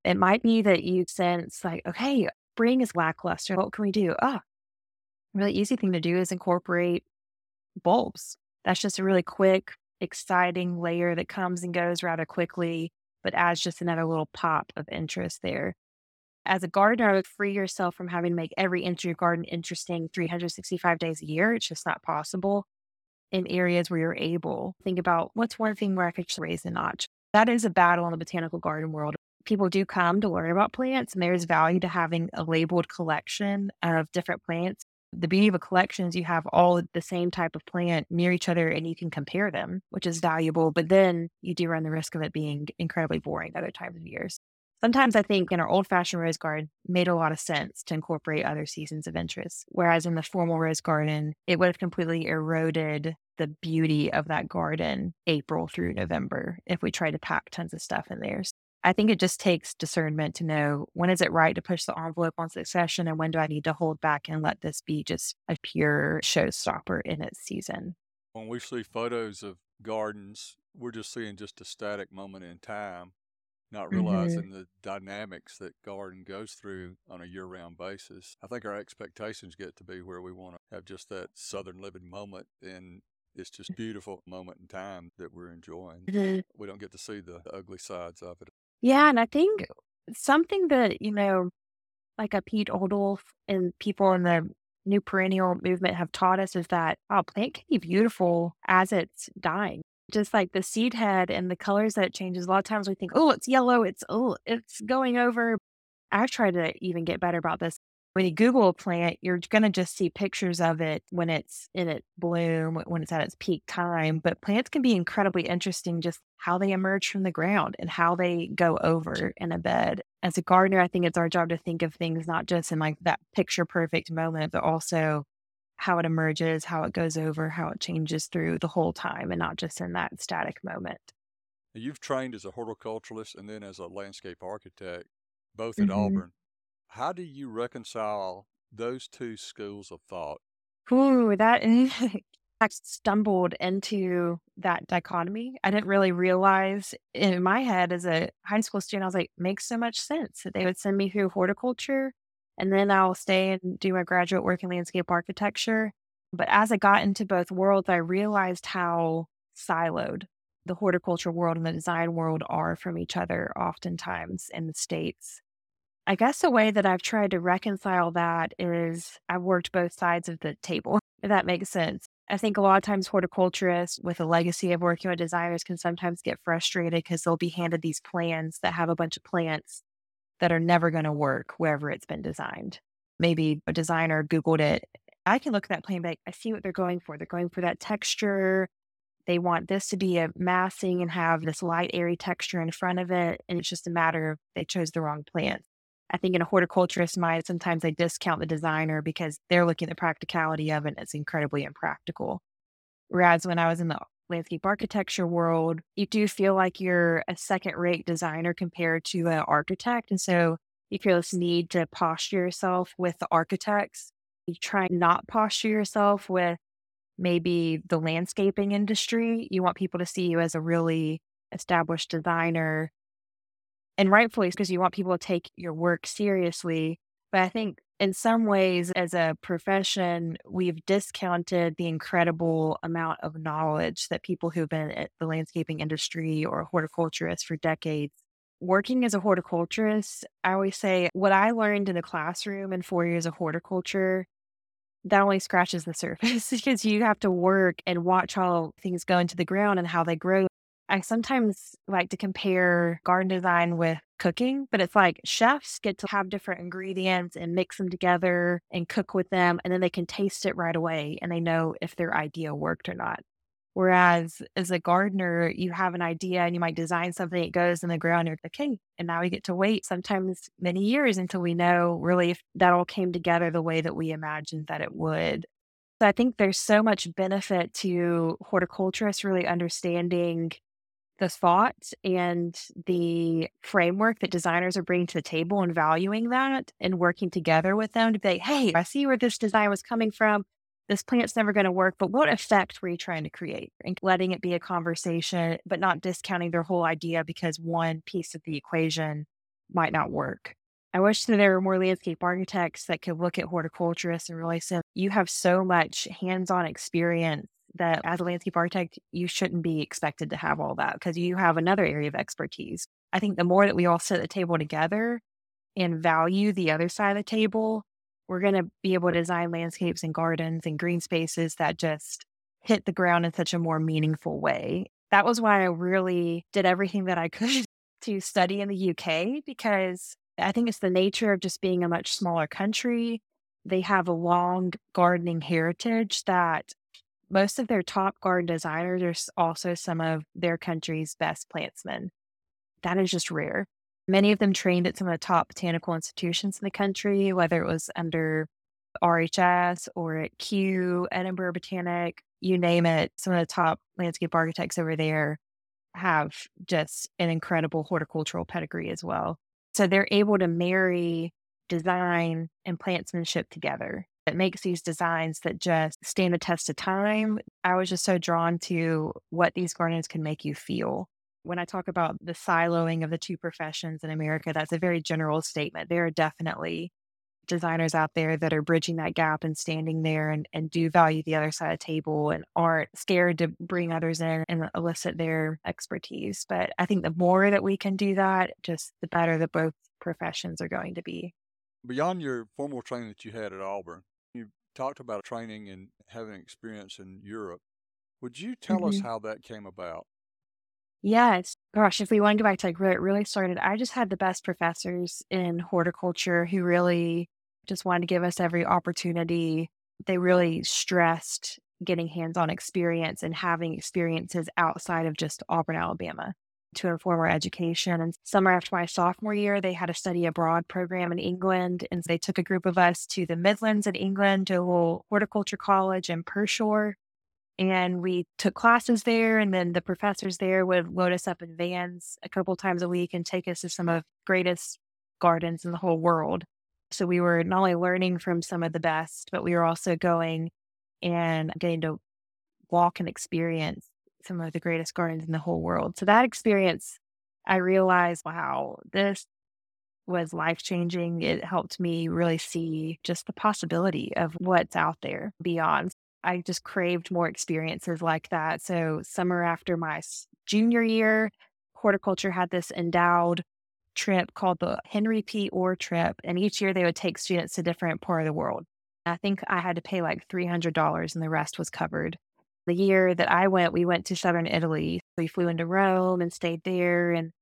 It might be that you sense like, okay, spring is lackluster. What can we do? Ah, oh, really easy thing to do is incorporate bulbs. That's just a really quick, exciting layer that comes and goes rather quickly, but adds just another little pop of interest there as a gardener, I would free yourself from having to make every inch of your garden interesting 365 days a year. It's just not possible in areas where you're able. Think about what's one thing where I could raise a notch. That is a battle in the botanical garden world. People do come to learn about plants, and there's value to having a labeled collection of different plants. The beauty of a collection is you have all the same type of plant near each other and you can compare them, which is valuable. But then you do run the risk of it being incredibly boring other times of years sometimes I think in our old fashioned rose garden made a lot of sense to incorporate other seasons of interest. Whereas in the formal rose garden, it would have completely eroded the beauty of that garden April through November if we tried to pack tons of stuff in there. I think it just takes discernment to know when is it right to push the envelope on succession and when do I need to hold back and let this be just a pure showstopper in its season. When we see photos of gardens, we're just seeing just a static moment in time not realizing the dynamics that garden goes through on a year-round basis. I think our expectations get to be where we want to have just that southern living moment and it's just beautiful moment in time that we're enjoying. hmm We don't get to see the, ugly sides of it. Yeah, and I think something that, you know, like a Piet Oudolf and people in the new perennial movement have taught us is that oh, plant can be beautiful as it's dying. Just like the seed head and the colors that it changes. A lot of times we think, oh, it's yellow, it's oh, it's going over. I've tried to even get better about this when you Google a plant, you're going to just see pictures of it when it's in its bloom, when it's at its peak time. But plants can be incredibly interesting, just how they emerge from the ground and how they go over in a bed. As a gardener, I think it's our job to think of things not just in like that picture perfect moment, but also how it emerges, how it goes over, how it changes through the whole time and not just in that static moment. You've trained as a horticulturalist and then as a landscape architect, both at Mm-hmm. Auburn. How do you reconcile those two schools of thought? Ooh, that I stumbled into that dichotomy. I didn't really realize in my head as a high school student, I was like, makes so much sense that they would send me through horticulture and then I'll stay and do my graduate work in landscape architecture. But as I got into both worlds, I realized how siloed the horticulture world and the design world are from each other, oftentimes in the States. I guess the way that I've tried to reconcile that is I've worked both sides of the table, if that makes sense. I think a lot of times horticulturists with a legacy of working with designers can sometimes get frustrated because they'll be handed these plans that have a bunch of plants that are never going to work wherever it's been designed. Maybe a designer Googled it. I can look at that plan back. I see what they're going for. They're going for that texture. They want this to be a massing and have this light, airy texture in front of it. And it's just a matter of they chose the wrong plant. I think in a horticulturist mind, sometimes they discount the designer because they're looking at the practicality of it. It's incredibly impractical. Whereas when I was in the landscape architecture world, you do feel like you're a second rate designer compared to an architect. And so you feel this need to posture yourself with the architects. You try not posture yourself with maybe the landscaping industry. You want people to see you as a really established designer and rightfully because you want people to take your work seriously. But I think in some ways, as a profession, we've discounted the incredible amount of knowledge that people who've been at the landscaping industry or horticulturists for decades. Working as a horticulturist, I always say what I learned in the classroom in four years of horticulture, that only scratches the surface because you have to work and watch how things go into the ground and how they grow I sometimes like to compare garden design with cooking, but it's like chefs get to have different ingredients and mix them together and cook with them, and then they can taste it right away and they know if their idea worked or not. Whereas as a gardener, you have an idea and you might design something, it goes in the ground, you're like, okay, and now we get to wait sometimes many years until we know really if that all came together the way that we imagined that it would. So I think there's so much benefit to horticulturists really understanding the thought and the framework that designers are bringing to the table and valuing that and working together with them to be like, hey, I see where this design was coming from. This plant's never going to work, but what effect were you trying to create? And letting it be a conversation, but not discounting their whole idea because one piece of the equation might not work. I wish that there were more landscape architects that could look at horticulturists and really say, you have so much hands on experience that as a landscape architect, you shouldn't be expected to have all that because you have another area of expertise. I think the more that we all sit at the table together and value the other side of the table, we're going to be able to design landscapes and gardens and green spaces that just hit the ground in such a more meaningful way. That was why I really did everything that I could to study in the UK because I think it's the nature of just being a much smaller country. They have a long gardening heritage that most of their top garden designers are also some of their country's best plantsmen. That is just rare. Many of them trained at some of the top botanical institutions in the country, whether it was under RHS or at Kew, Edinburgh Botanic, you name it. Some of the top landscape architects over there have just an incredible horticultural pedigree as well. So they're able to marry design and plantsmanship together. It makes these designs that just stand the test of time. I was just so drawn to what these gardens can make you feel. When I talk about the siloing of the two professions in America, that's a very general statement. There are definitely designers out there that are bridging that gap and standing there and, and do value the other side of the table and aren't scared to bring others in and elicit their expertise. But I think the more that we can do that, just the better that both professions are going to be. Beyond your formal training that you had at Auburn, talked about training and having experience in Europe. Would you tell us hmm how that came about? Yes. Gosh, if we want to go back to like where it really started, I just had the best professors in horticulture who really just wanted to give us every opportunity. They really stressed getting hands on experience and having experiences outside of just Auburn, Alabama to inform our education. And summer after my sophomore year, they had a study abroad program in England. And they took a group of us to the Midlands in England to a little horticulture college in Pershore and we took classes there and then the professors there would load us up in vans a couple times a week and take us to some of the greatest gardens in the whole world so we were not only learning from some of the best but we were also going and getting to walk and experience some of the greatest gardens in the whole world so that experience i realized wow this was life changing it helped me really see just the possibility of what's out there beyond I just craved more experiences like that. So, summer after my junior year, horticulture had this endowed trip called the Henry P. Orr trip. And each year they would take students to different part of the world. I think I had to pay like $300 and the rest was covered. The year that I went, we went to southern Italy. We flew into Rome and stayed there and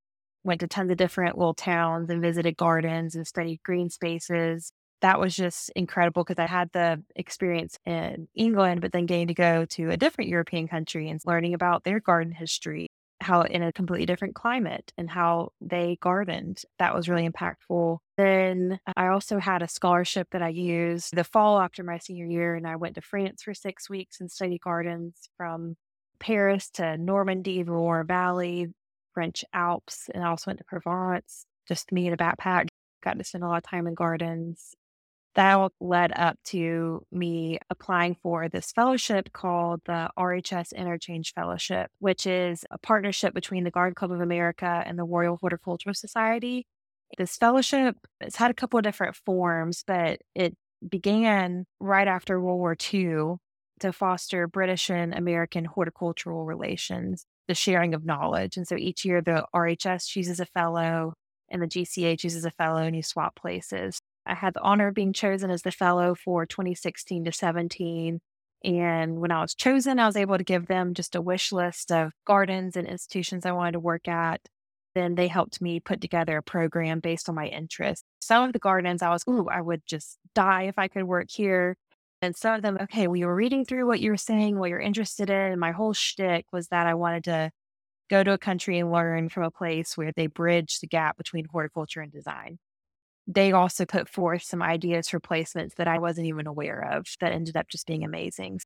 went to tons of different little towns and visited gardens and studied green spaces that was just incredible because I had the experience in England, but then getting to go to a different European country and learning about their garden history, how in a completely different climate and how they gardened. That was really impactful. Then I also had a scholarship that I used the fall after my senior year, and I went to France for six weeks and studied gardens from Paris to Normandy, Loire Valley, French Alps, and I also went to Provence, just me in a backpack. Got to spend a lot of time in gardens that led up to me applying for this fellowship called the RHS Interchange Fellowship, which is a partnership between the Garden Club of America and the Royal Horticultural Society. This fellowship has had a couple of different forms, but it began right after World War II to foster British and American horticultural relations, the sharing of knowledge. And so each year the RHS chooses a fellow and the GCA chooses a fellow and you swap places. I had the honor of being chosen as the fellow for 2016 to 17. And when I was chosen, I was able to give them just a wish list of gardens and institutions I wanted to work at. Then they helped me put together a program based on my interests. Some of the gardens I was, ooh, I would just die if I could work here. And some of them, okay, we were reading through what you were saying, what you're interested in. And my whole shtick was that I wanted to go to a country and learn from a place where they bridge the gap between horticulture and design they also put forth some ideas for placements that I wasn't even aware of that ended up just being amazing.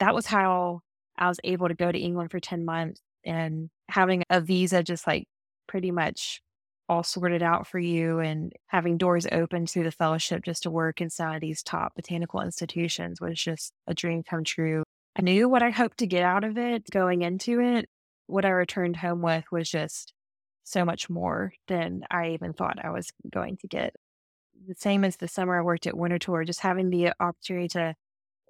That was how I was able to go to England for 10 months and having a visa just like pretty much all sorted out for you and having doors open through the fellowship just to work in some of these top botanical institutions was just a dream come true. I knew what I hoped to get out of it going into it. What I returned home with was just so much more than I even thought I was going to get. The same as the summer I worked at Winterthur, just having the opportunity to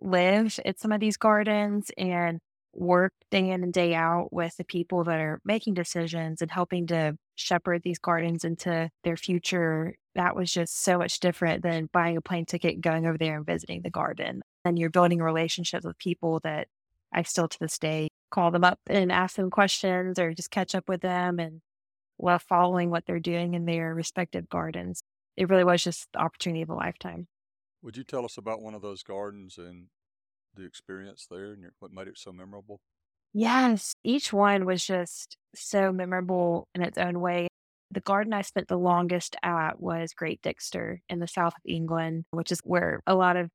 live at some of these gardens and work day in and day out with the people that are making decisions and helping to shepherd these gardens into their future. That was just so much different than buying a plane ticket going over there and visiting the garden. And you're building relationships with people that I still to this day call them up and ask them questions or just catch up with them and while following what they're doing in their respective gardens. It really was just the opportunity of a lifetime. Would you tell us about one of those gardens and the experience there and your, what made it so memorable? Yes, each one was just so memorable in its own way. The garden I spent the longest at was Great Dixter in the south of England, which is where a lot of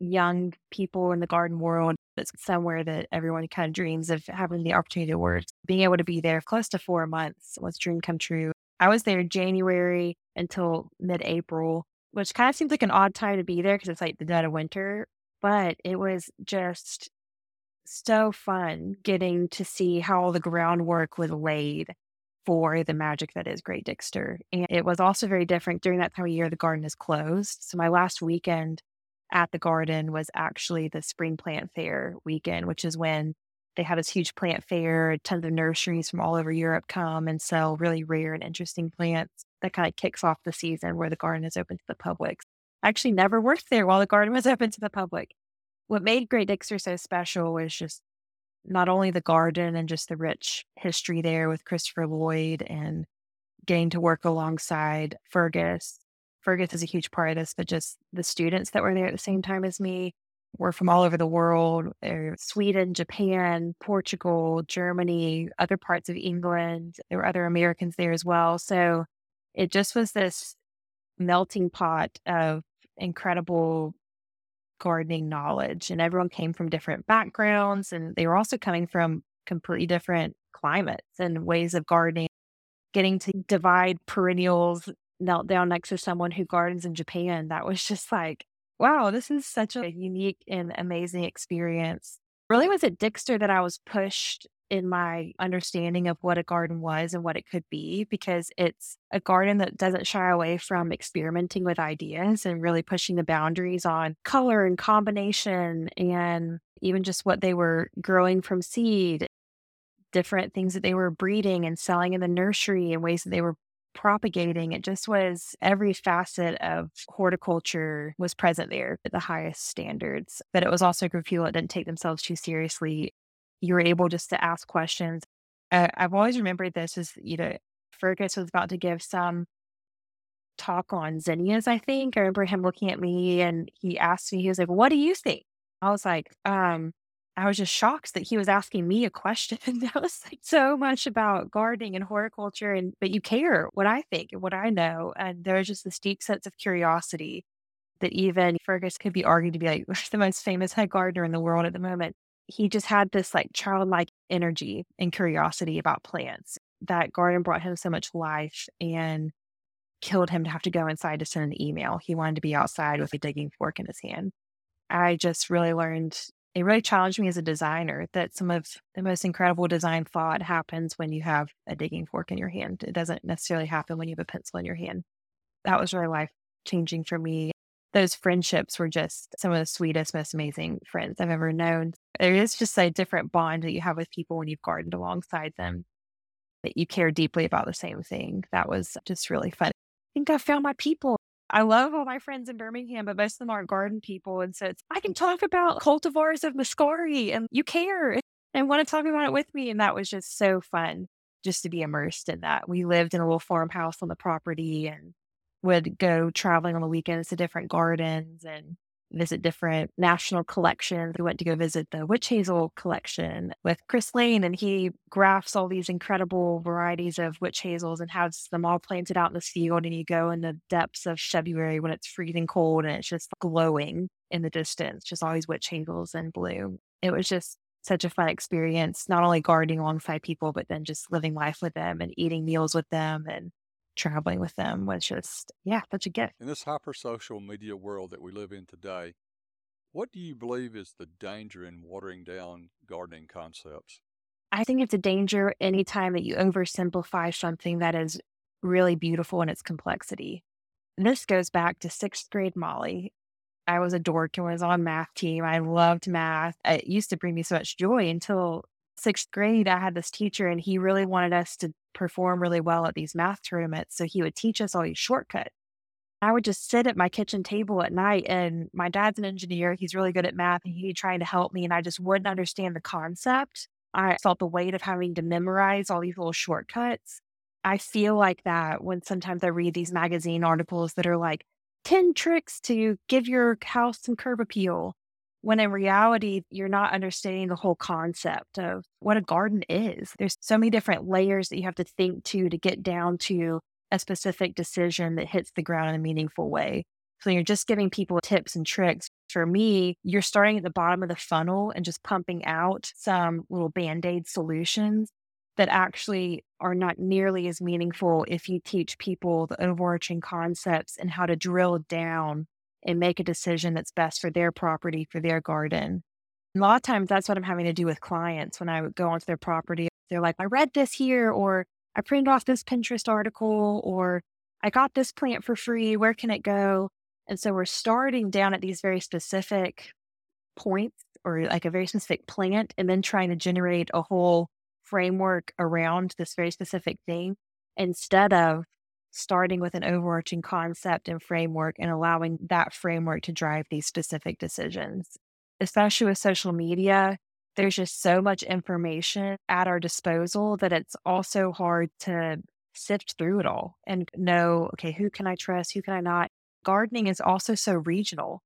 young people in the garden world. It's somewhere that everyone kind of dreams of having the opportunity to work. Being able to be there close to four months was dream come true. I was there January until mid April, which kind of seems like an odd time to be there because it's like the dead of winter. But it was just so fun getting to see how all the groundwork was laid for the magic that is Great Dixter. And it was also very different during that time of year, the garden is closed. So my last weekend at the garden was actually the spring plant fair weekend, which is when they have this huge plant fair. Tons of nurseries from all over Europe come and sell really rare and interesting plants. That kind of kicks off the season where the garden is open to the public. I actually never worked there while the garden was open to the public. What made Great Dixter so special was just not only the garden and just the rich history there with Christopher Lloyd and getting to work alongside Fergus. Fergus is a huge part of this, but just the students that were there at the same time as me were from all over the world eh, Sweden, Japan, Portugal, Germany, other parts of England. There were other Americans there as well. So it just was this melting pot of incredible gardening knowledge. And everyone came from different backgrounds and they were also coming from completely different climates and ways of gardening. Getting to divide perennials, knelt down next to someone who gardens in Japan. That was just like, wow, this is such a unique and amazing experience. Really was at Dixter that I was pushed in my understanding of what a garden was and what it could be because it's a garden that doesn't shy away from experimenting with ideas and really pushing the boundaries on color and combination and even just what they were growing from seed different things that they were breeding and selling in the nursery and ways that they were propagating. It just was every facet of horticulture was present there at the highest standards. But it was also a group of people that didn't take themselves too seriously you were able just to ask questions. Uh, I've always remembered this as, you know, Fergus was about to give some talk on zinnias, I think. I remember him looking at me and he asked me, he was like, What do you think? I was like, um, I was just shocked that he was asking me a question. And that was like so much about gardening and horticulture and but you care what I think and what I know. And there was just this deep sense of curiosity that even Fergus could be argued to be like the most famous head gardener in the world at the moment he just had this like childlike energy and curiosity about plants. That garden brought him so much life and killed him to have to go inside to send an email. He wanted to be outside with a digging fork in his hand. I just really learned, it really challenged me as a designer that some of the most incredible design thought happens when you have a digging fork in your hand. It doesn't necessarily happen when you have a pencil in your hand. That was really life changing for me those friendships were just some of the sweetest, most amazing friends I've ever known. There is just a different bond that you have with people when you've gardened alongside them, that you care deeply about the same thing. That was just really fun. I think I found my people. I love all my friends in Birmingham, but most of them aren't garden people. And so it's, I can talk about cultivars of Muscari and you care and want to talk about it with me. And that was just so fun just to be immersed in that. We lived in a little farmhouse on the property and would go traveling on the weekends to different gardens and visit different national collections. We went to go visit the witch hazel collection with Chris Lane, and he grafts all these incredible varieties of witch hazels and has them all planted out in this field. And you go in the depths of February when it's freezing cold and it's just glowing in the distance, just these witch hazels in bloom. It was just such a fun experience, not only gardening alongside people, but then just living life with them and eating meals with them and traveling with them was just, yeah, such a gift. In this hyper social media world that we live in today, what do you believe is the danger in watering down gardening concepts? I think it's a danger anytime that you oversimplify something that is really beautiful in its complexity. And this goes back to sixth grade Molly. I was a dork and was on math team. I loved math. It used to bring me so much joy until sixth grade. I had this teacher and he really wanted us to perform really well at these math tournaments. So he would teach us all these shortcuts. I would just sit at my kitchen table at night, and my dad's an engineer. He's really good at math, and he'd be trying to help me, and I just wouldn't understand the concept. I felt the weight of having to memorize all these little shortcuts. I feel like that when sometimes I read these magazine articles that are like 10 tricks to give your house some curb appeal when in reality, you're not understanding the whole concept of what a garden is. There's so many different layers that you have to think to to get down to a specific decision that hits the ground in a meaningful way. So you're just giving people tips and tricks. For me, you're starting at the bottom of the funnel and just pumping out some little band aid solutions that actually are not nearly as meaningful if you teach people the overarching concepts and how to drill down and make a decision that's best for their property, for their garden. A lot of times that's what I'm having to do with clients when I would go onto their property. They're like, I read this here, or I printed off this Pinterest article, or I got this plant for free. Where can it go? And so we're starting down at these very specific points or like a very specific plant and then trying to generate a whole framework around this very specific thing instead of starting with an overarching concept and framework and allowing that framework to drive these specific decisions. Especially with social media, there's just so much information at our disposal that it's also hard to sift through it all and know, okay, who can I trust? Who can I not? Gardening is also so regional.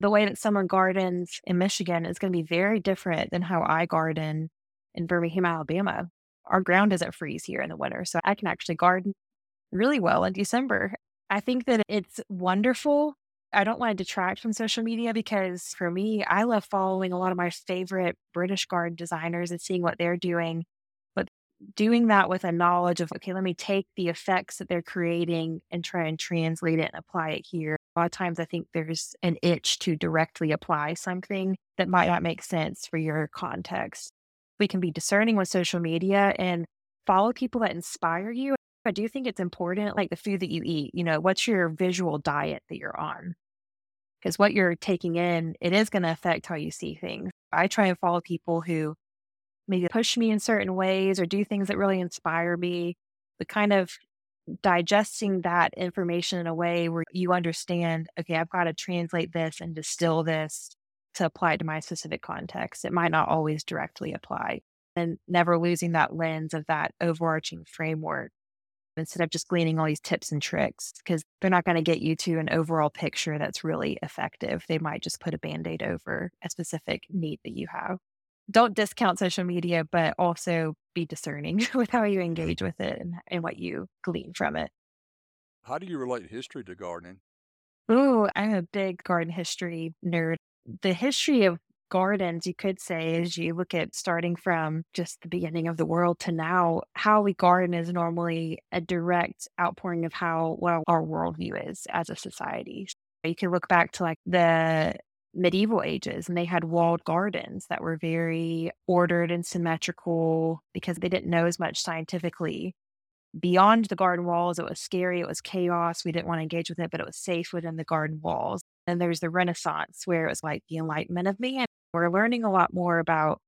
The way that someone gardens in Michigan is going to be very different than how I garden in Birmingham, Alabama. Our ground doesn't freeze here in the winter, so I can actually garden really well in December. I think that it's wonderful. I don't want to detract from social media because for me, I love following a lot of my favorite British garden designers and seeing what they're doing. But doing that with a knowledge of, okay, let me take the effects that they're creating and try and translate it and apply it here. A lot of times I think there's an itch to directly apply something that might not make sense for your context. We can be discerning with social media and follow people that inspire you I do think it's important, like the food that you eat, you know, what's your visual diet that you're on? Because what you're taking in, it is going to affect how you see things. I try and follow people who maybe push me in certain ways or do things that really inspire me, but kind of digesting that information in a way where you understand, okay, I've got to translate this and distill this to apply to my specific context. It might not always directly apply and never losing that lens of that overarching framework instead of just gleaning all these tips and tricks because they're not going to get you to an overall picture that's really effective. They might just put a band aid over a specific need that you have. Don't discount social media, but also be discerning with how you mm-hmm. engage with it and, and what you glean from it. How do you relate history to gardening? Ooh, I'm a big garden history nerd. The history of gardens, you could say, as you look at starting from just the beginning of the world to now, how we garden is normally a direct outpouring of how well our worldview is as a society. You can look back to like the medieval ages and they had walled gardens that were very ordered and symmetrical because they didn't know as much scientifically. Beyond the garden walls, it was scary, it was chaos. We didn't want to engage with it, but it was safe within the garden walls. And there's the Renaissance, where it was like the enlightenment of man. We're learning a lot more about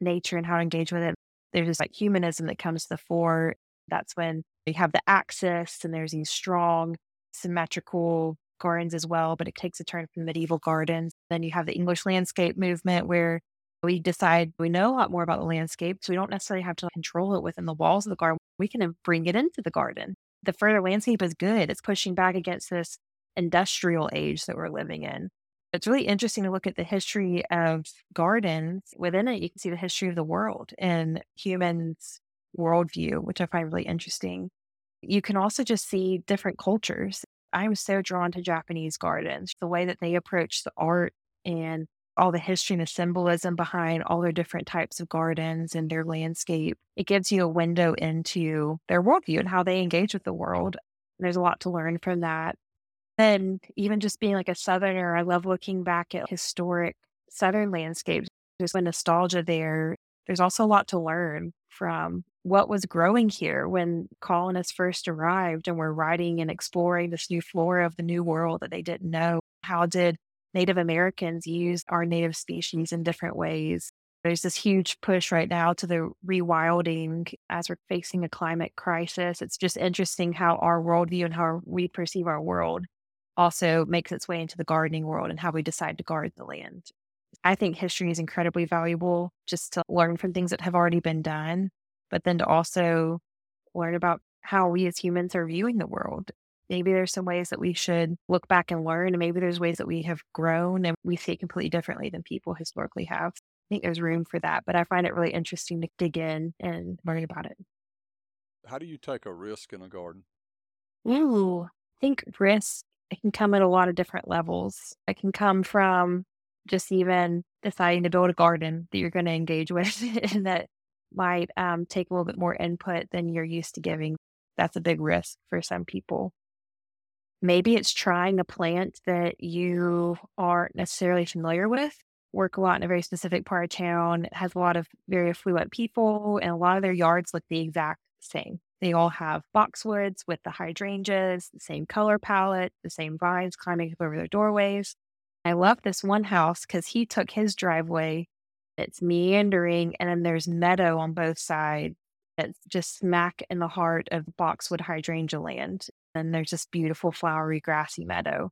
nature and how to engage with it. There's this like humanism that comes to the fore. That's when you have the axis and there's these strong, symmetrical gardens as well, but it takes a turn from medieval gardens. Then you have the English landscape movement where we decide we know a lot more about the landscape. So we don't necessarily have to control it within the walls of the garden. We can bring it into the garden. The further landscape is good. It's pushing back against this industrial age that we're living in. It's really interesting to look at the history of gardens. Within it, you can see the history of the world and humans' worldview, which I find really interesting. You can also just see different cultures. I'm so drawn to Japanese gardens, the way that they approach the art and all the history and the symbolism behind all their different types of gardens and their landscape. It gives you a window into their worldview and how they engage with the world. There's a lot to learn from that. And even just being like a Southerner, I love looking back at historic Southern landscapes. There's a nostalgia there. There's also a lot to learn from what was growing here when colonists first arrived and were riding and exploring this new flora of the new world that they didn't know. How did Native Americans use our native species in different ways? There's this huge push right now to the rewilding as we're facing a climate crisis. It's just interesting how our worldview and how we perceive our world also makes its way into the gardening world and how we decide to guard the land. I think history is incredibly valuable just to learn from things that have already been done, but then to also learn about how we as humans are viewing the world. Maybe there's some ways that we should look back and learn, and maybe there's ways that we have grown and we see it completely differently than people historically have. I think there's room for that, but I find it really interesting to dig in and learn about it. How do you take a risk in a garden? Ooh, I think risk it can come at a lot of different levels. It can come from just even deciding to build a garden that you're going to engage with and that might um, take a little bit more input than you're used to giving. That's a big risk for some people. Maybe it's trying a plant that you aren't necessarily familiar with. Work a lot in a very specific part of town. Has a lot of very affluent people, and a lot of their yards look the exact same. They all have boxwoods with the hydrangeas, the same color palette, the same vines climbing up over their doorways. I love this one house because he took his driveway. It's meandering, and then there's meadow on both sides. It's just smack in the heart of boxwood hydrangea land. And there's this beautiful flowery grassy meadow.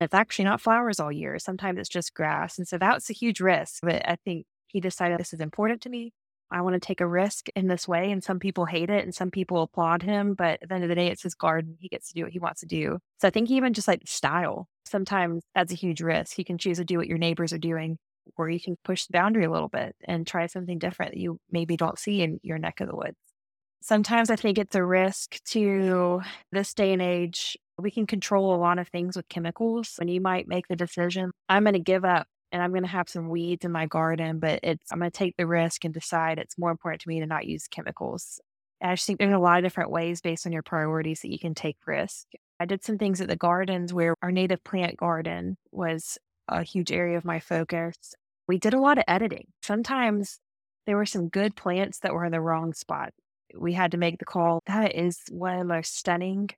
It's actually not flowers all year. Sometimes it's just grass. And so that's a huge risk. But I think he decided this is important to me. I want to take a risk in this way. And some people hate it and some people applaud him. But at the end of the day, it's his garden. He gets to do what he wants to do. So I think even just like style, sometimes that's a huge risk. You can choose to do what your neighbors are doing, or you can push the boundary a little bit and try something different that you maybe don't see in your neck of the woods. Sometimes I think it's a risk to this day and age. We can control a lot of things with chemicals, and you might make the decision I'm going to give up and I'm going to have some weeds in my garden, but it's I'm going to take the risk and decide it's more important to me to not use chemicals. I just think there's a lot of different ways based on your priorities that you can take risk. I did some things at the gardens where our native plant garden was a huge area of my focus. We did a lot of editing. Sometimes there were some good plants that were in the wrong spot. We had to make the call. That is one of the most stunning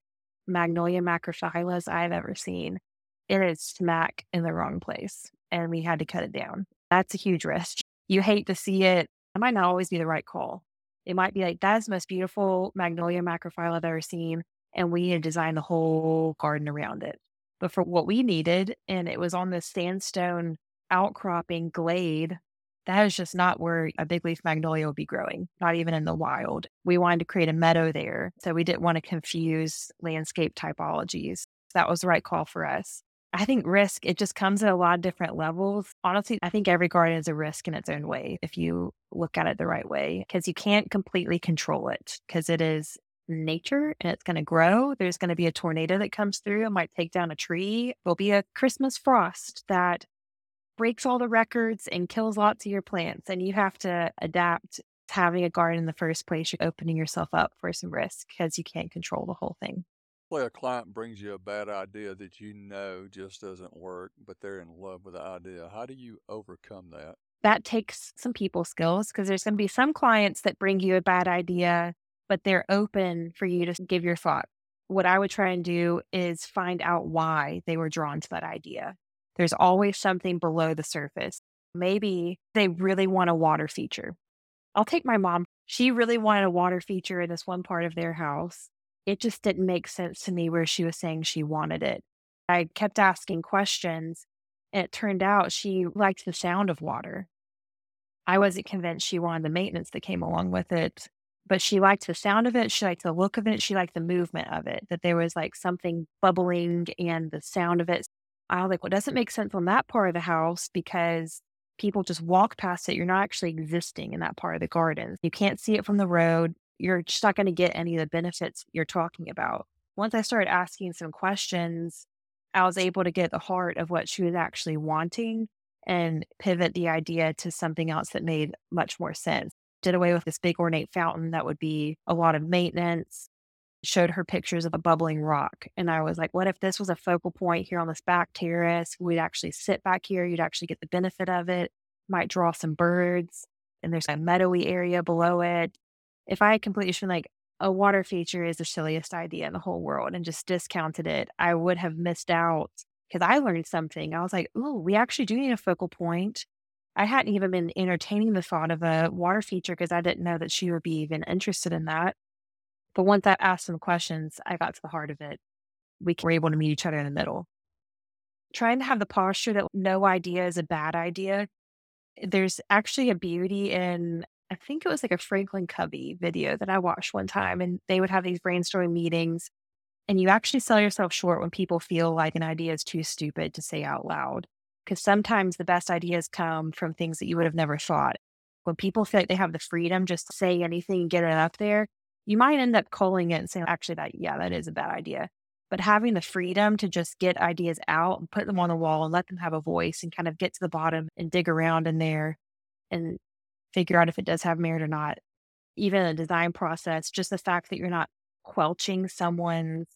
Magnolia macrophylla I've ever seen. It is smack in the wrong place and we had to cut it down. That's a huge risk. You hate to see it. It might not always be the right call. It might be like, that's the most beautiful magnolia macrophylla I've ever seen. And we had to design the whole garden around it. But for what we needed, and it was on this sandstone outcropping glade, that is just not where a big leaf magnolia would be growing, not even in the wild. We wanted to create a meadow there. So we didn't want to confuse landscape typologies. That was the right call for us. I think risk, it just comes at a lot of different levels. Honestly, I think every garden is a risk in its own way if you look at it the right way, because you can't completely control it because it is nature and it's going to grow. There's going to be a tornado that comes through and might take down a tree. There'll be a Christmas frost that breaks all the records and kills lots of your plants. And you have to adapt having a garden in the first place. You're opening yourself up for some risk because you can't control the whole thing a client brings you a bad idea that you know just doesn't work, but they're in love with the idea. How do you overcome that? That takes some people skills because there's going to be some clients that bring you a bad idea, but they're open for you to give your thought. What I would try and do is find out why they were drawn to that idea. There's always something below the surface. Maybe they really want a water feature. I'll take my mom. She really wanted a water feature in this one part of their house it just didn't make sense to me where she was saying she wanted it. I kept asking questions, and it turned out she liked the sound of water. I wasn't convinced she wanted the maintenance that came along with it, but she liked the sound of it. She liked the look of it. She liked the movement of it, that there was like something bubbling and the sound of it. I was like, well, it doesn't make sense on that part of the house because people just walk past it. You're not actually existing in that part of the garden. You can't see it from the road you're just not going to get any of the benefits you're talking about. Once I started asking some questions, I was able to get the heart of what she was actually wanting and pivot the idea to something else that made much more sense. Did away with this big ornate fountain that would be a lot of maintenance. Showed her pictures of a bubbling rock. And I was like, what if this was a focal point here on this back terrace? We'd actually sit back here. You'd actually get the benefit of it. Might draw some birds. And there's a meadowy area below it if I had completely been like, a water feature is the silliest idea in the whole world and just discounted it, I would have missed out because I learned something. I was like, oh, we actually do need a focal point. I hadn't even been entertaining the thought of a water feature because I didn't know that she would be even interested in that. But once I asked some questions, I got to the heart of it. We were able to meet each other in the middle. Trying to have the posture that no idea is a bad idea. There's actually a beauty in I think it was like a Franklin Covey video that I watched one time, and they would have these brainstorming meetings. And you actually sell yourself short when people feel like an idea is too stupid to say out loud. Because sometimes the best ideas come from things that you would have never thought. When people feel like they have the freedom just to say anything and get it up there, you might end up calling it and saying, actually, that, yeah, that is a bad idea. But having the freedom to just get ideas out and put them on the wall and let them have a voice and kind of get to the bottom and dig around in there and figure out if it does have merit or not. Even a design process, just the fact that you're not quelching someone's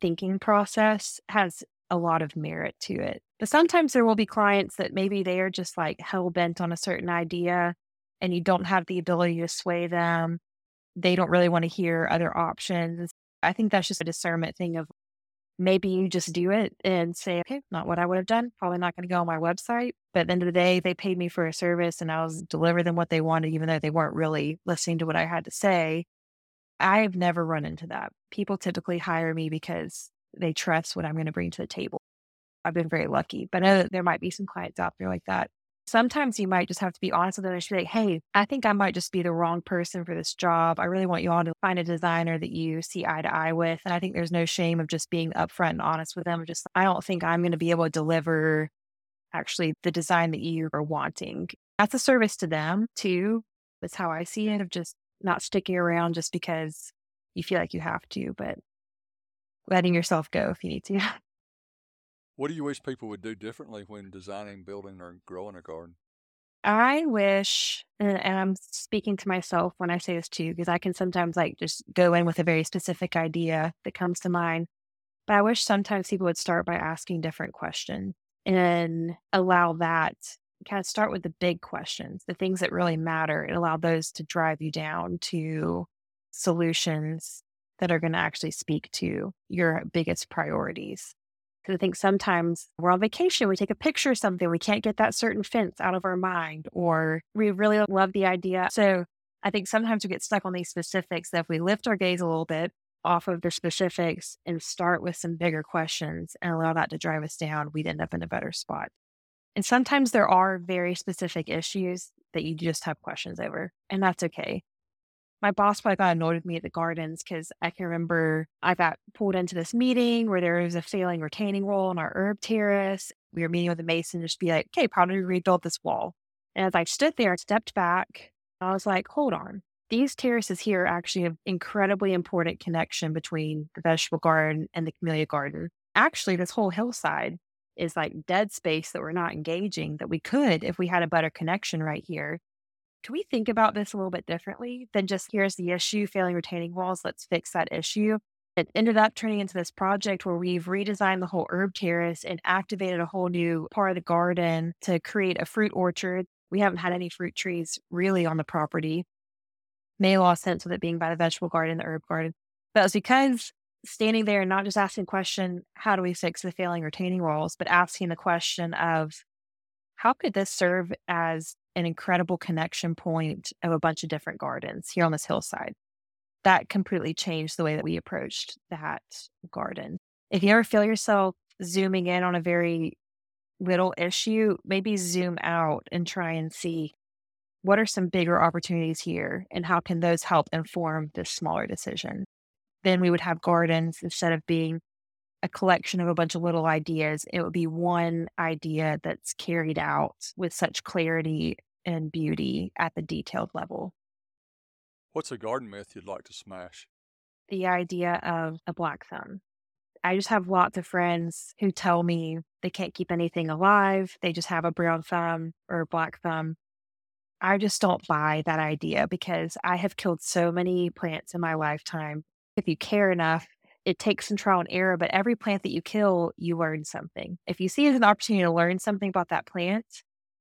thinking process has a lot of merit to it. But sometimes there will be clients that maybe they are just like hell bent on a certain idea and you don't have the ability to sway them. They don't really want to hear other options. I think that's just a discernment thing of maybe you just do it and say, okay, not what I would have done. Probably not going to go on my website. But at the end of the day, they paid me for a service and I was delivering them what they wanted, even though they weren't really listening to what I had to say. I've never run into that. People typically hire me because they trust what I'm going to bring to the table. I've been very lucky, but I know that there might be some clients out there like that. Sometimes you might just have to be honest with them and be like, hey, I think I might just be the wrong person for this job. I really want you all to find a designer that you see eye to eye with. And I think there's no shame of just being upfront and honest with them. Just, I don't think I'm going to be able to deliver actually the design that you are wanting. That's a service to them too. That's how I see it of just not sticking around just because you feel like you have to, but letting yourself go if you need to. What do you wish people would do differently when designing, building, or growing a garden? I wish, and, I'm speaking to myself when I say this too, because I can sometimes like just go in with a very specific idea that comes to mind. But I wish sometimes people would start by asking different questions and allow that kind of start with the big questions, the things that really matter, and allow those to drive you down to solutions that are going to actually speak to your biggest priorities. I think sometimes we're on vacation, we take a picture of something, we can't get that certain fence out of our mind, or we really love the idea. So I think sometimes we get stuck on these specifics that if we lift our gaze a little bit off of the specifics and start with some bigger questions and allow that to drive us down, we'd end up in a better spot. And sometimes there are very specific issues that you just have questions over, and that's okay my boss probably got annoyed with me at the gardens because I can remember I got pulled into this meeting where there was a failing retaining wall on our herb terrace. We were meeting with the mason, just be like, okay, how do we rebuild this wall? And as I stood there and stepped back, I was like, hold on. These terraces here actually have incredibly important connection between the vegetable garden and the camellia garden. Actually, this whole hillside is like dead space that we're not engaging that we could if we had a better connection right here can we think about this a little bit differently than just here's the issue, failing retaining walls, let's fix that issue? It ended up turning into this project where we've redesigned the whole herb terrace and activated a whole new part of the garden to create a fruit orchard. We haven't had any fruit trees really on the property. Lot of sense with it being by the vegetable garden, the herb garden. But it was because standing there and not just asking question, how do we fix the failing retaining walls, but asking the question of how could this serve as an incredible connection point of a bunch of different gardens here on this hillside. That completely changed the way that we approached that garden. If you ever feel yourself zooming in on a very little issue, maybe zoom out and try and see what are some bigger opportunities here and how can those help inform this smaller decision. Then we would have gardens instead of being a collection of a bunch of little ideas, it would be one idea that's carried out with such clarity and beauty at the detailed level. What's a garden myth you'd like to smash? The idea of a black thumb. I just have lots of friends who tell me they can't keep anything alive. They just have a brown thumb or a black thumb. I just don't buy that idea because I have killed so many plants in my lifetime. If you care enough, it takes some trial and error, but every plant that you kill, you learn something. If you see it as an opportunity to learn something about that plant,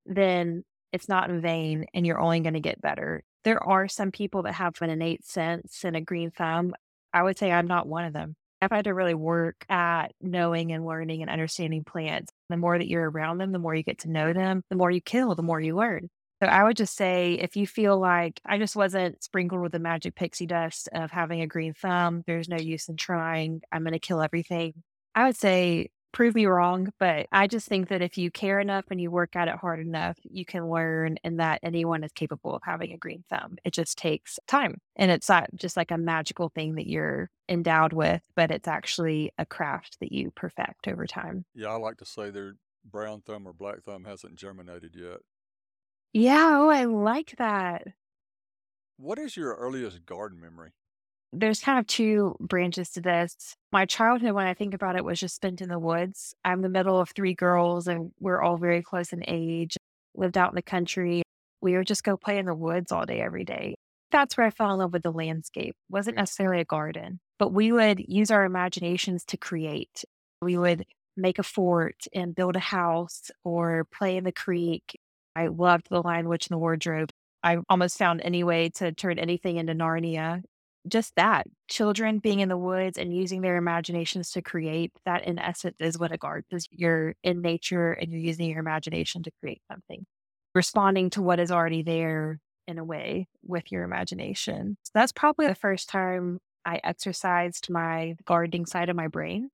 then it's not in vain and you're only going to get better. There are some people that have an innate sense and a green thumb. I would say I'm not one of them. I've had to really work at knowing and learning and understanding plants. The more that you're around them, the more you get to know them, the more you kill, the more you learn. So I would just say if you feel like I just wasn't sprinkled with the magic pixie dust of having a green thumb, there's no use in trying, I'm going to kill everything. I would say prove me wrong, but I just think that if you care enough and you work at it hard enough, you can learn and that anyone is capable of having a green thumb. It just takes time. And it's not just like a magical thing that you're endowed with, but it's actually a craft that you perfect over time. Yeah, I like to say their brown thumb or black thumb hasn't germinated yet. Yeah, oh, I like that. What is your earliest garden memory? There's kind of two branches to this. My childhood, when I think about it, was just spent in the woods. I'm the middle of three girls, and we're all very close in age. Lived out in the country. We would just go play in the woods all day, every day. That's where I fell in love with the landscape. It wasn't necessarily a garden, but we would use our imaginations to create. We would make a fort and build a house or play in the creek. I loved The Lion, Witch, in the Wardrobe. I almost found any way to turn anything into Narnia just that children being in the woods and using their imaginations to create that in essence is what a garden is. You're in nature and you're using your imagination to create something. Responding to what is already there in a way with your imagination. So that's probably the first time i exercised my gardening side of my brain.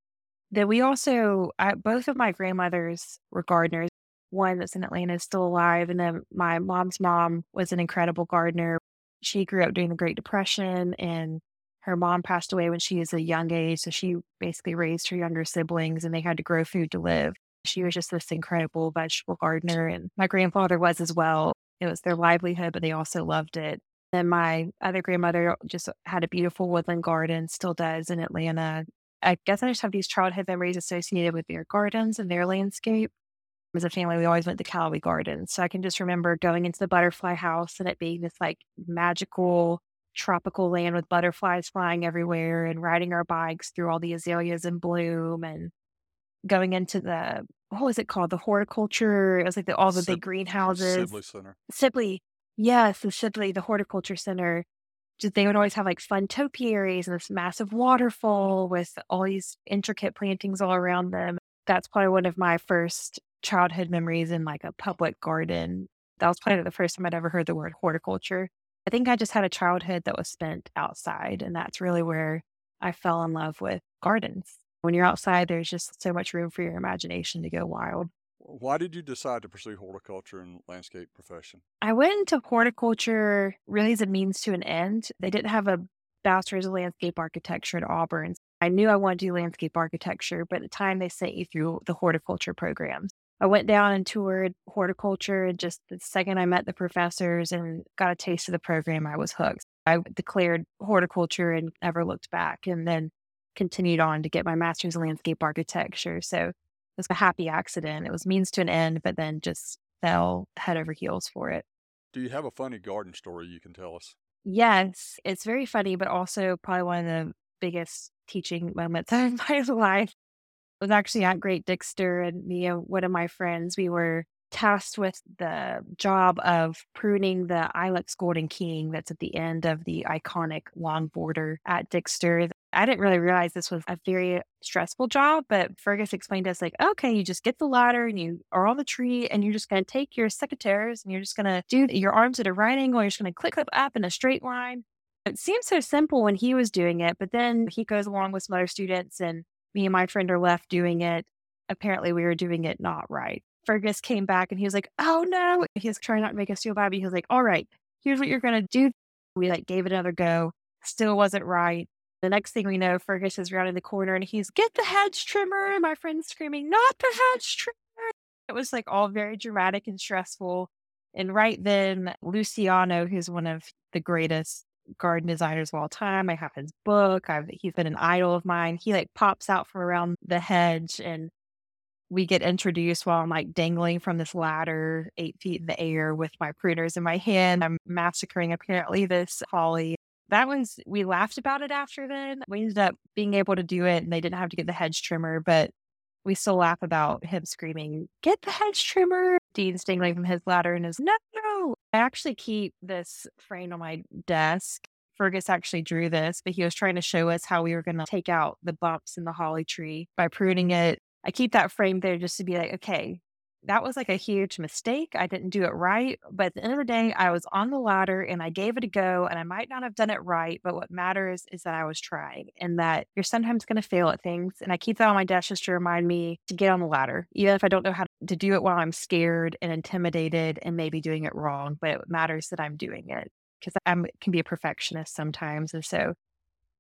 That we also I, both of my grandmothers were gardeners. One that's in atlanta is still alive and then my mom's mom was an incredible gardener she grew up during the Great Depression and her mom passed away when she was a young age. So she basically raised her younger siblings and they had to grow food to live. She was just this incredible vegetable gardener. And my grandfather was as well. It was their livelihood, but they also loved it. And my other grandmother just had a beautiful woodland garden, still does in Atlanta. I guess I just have these childhood memories associated with their gardens and their landscape as a family, we always went to Callaway Gardens. So I can just remember going into the butterfly house and it being this like magical tropical land with butterflies flying everywhere and riding our bikes through all the azaleas in bloom and going into the what was it called? The horticulture. It was like the, all the big greenhouses. Sibley Center. Sibley. Yes, the Sibley, the horticulture center. Just, they would always have like fun topiaries and this massive waterfall with all these intricate plantings all around them. That's probably one of my first childhood memories in like a public garden. That was probably the first time I'd ever heard the word horticulture. I think I just had a childhood that was spent outside, and that's really where I fell in love with gardens. When you're outside, there's just so much room for your imagination to go wild. Why did you decide to pursue horticulture and landscape profession? I went into horticulture really as a means to an end. They didn't have a bachelor's of landscape architecture at Auburn. I knew I wanted to do landscape architecture, but at the time they sent you through the horticulture programs. I went down and toured horticulture. And just the second I met the professors and got a taste of the program, I was hooked. I declared horticulture and never looked back, and then continued on to get my master's in landscape architecture. So it was a happy accident. It was means to an end, but then just fell head over heels for it. Do you have a funny garden story you can tell us? Yes, it's very funny, but also probably one of the biggest teaching moments of my life was actually at Great Dixter, and me and one of my friends, we were tasked with the job of pruning the Ilex Golden King that's at the end of the iconic long border at Dixter. I didn't really realize this was a very stressful job, but Fergus explained to us like, okay, you just get the ladder and you are on the tree and you're just going to take your secateurs and you're just going to do your arms at a right angle. You're just going to click up, up in a straight line. It seemed so simple when he was doing it, but then he goes along with some other students and me and my friend are left doing it. Apparently, we were doing it not right. Fergus came back and he was like, "Oh no!" He was trying not to make us feel bad. But he was like, "All right, here's what you're gonna do." We like gave it another go. Still wasn't right. The next thing we know, Fergus is rounding the corner and he's get the hedge trimmer. And my friend's screaming, "Not the hedge trimmer!" It was like all very dramatic and stressful. And right then, Luciano, who's one of the greatest garden designers of all time. I have his book. I've, he's been an idol of mine. He like pops out from around the hedge and we get introduced while I'm like dangling from this ladder eight feet in the air with my pruners in my hand. I'm massacring apparently this holly. That one's, we laughed about it after then. We ended up being able to do it and they didn't have to get the hedge trimmer, but we still laugh about him screaming, Get the hedge trimmer. Dean's dangling from his ladder and is, No, no. I actually keep this frame on my desk. Fergus actually drew this, but he was trying to show us how we were going to take out the bumps in the holly tree by pruning it. I keep that frame there just to be like, okay, that was like a huge mistake. I didn't do it right. But at the end of the day, I was on the ladder and I gave it a go and I might not have done it right. But what matters is that I was trying and that you're sometimes going to fail at things. And I keep that on my desk just to remind me to get on the ladder, even if I don't know how to do it while I'm scared and intimidated and maybe doing it wrong. But it matters that I'm doing it because I can be a perfectionist sometimes. And so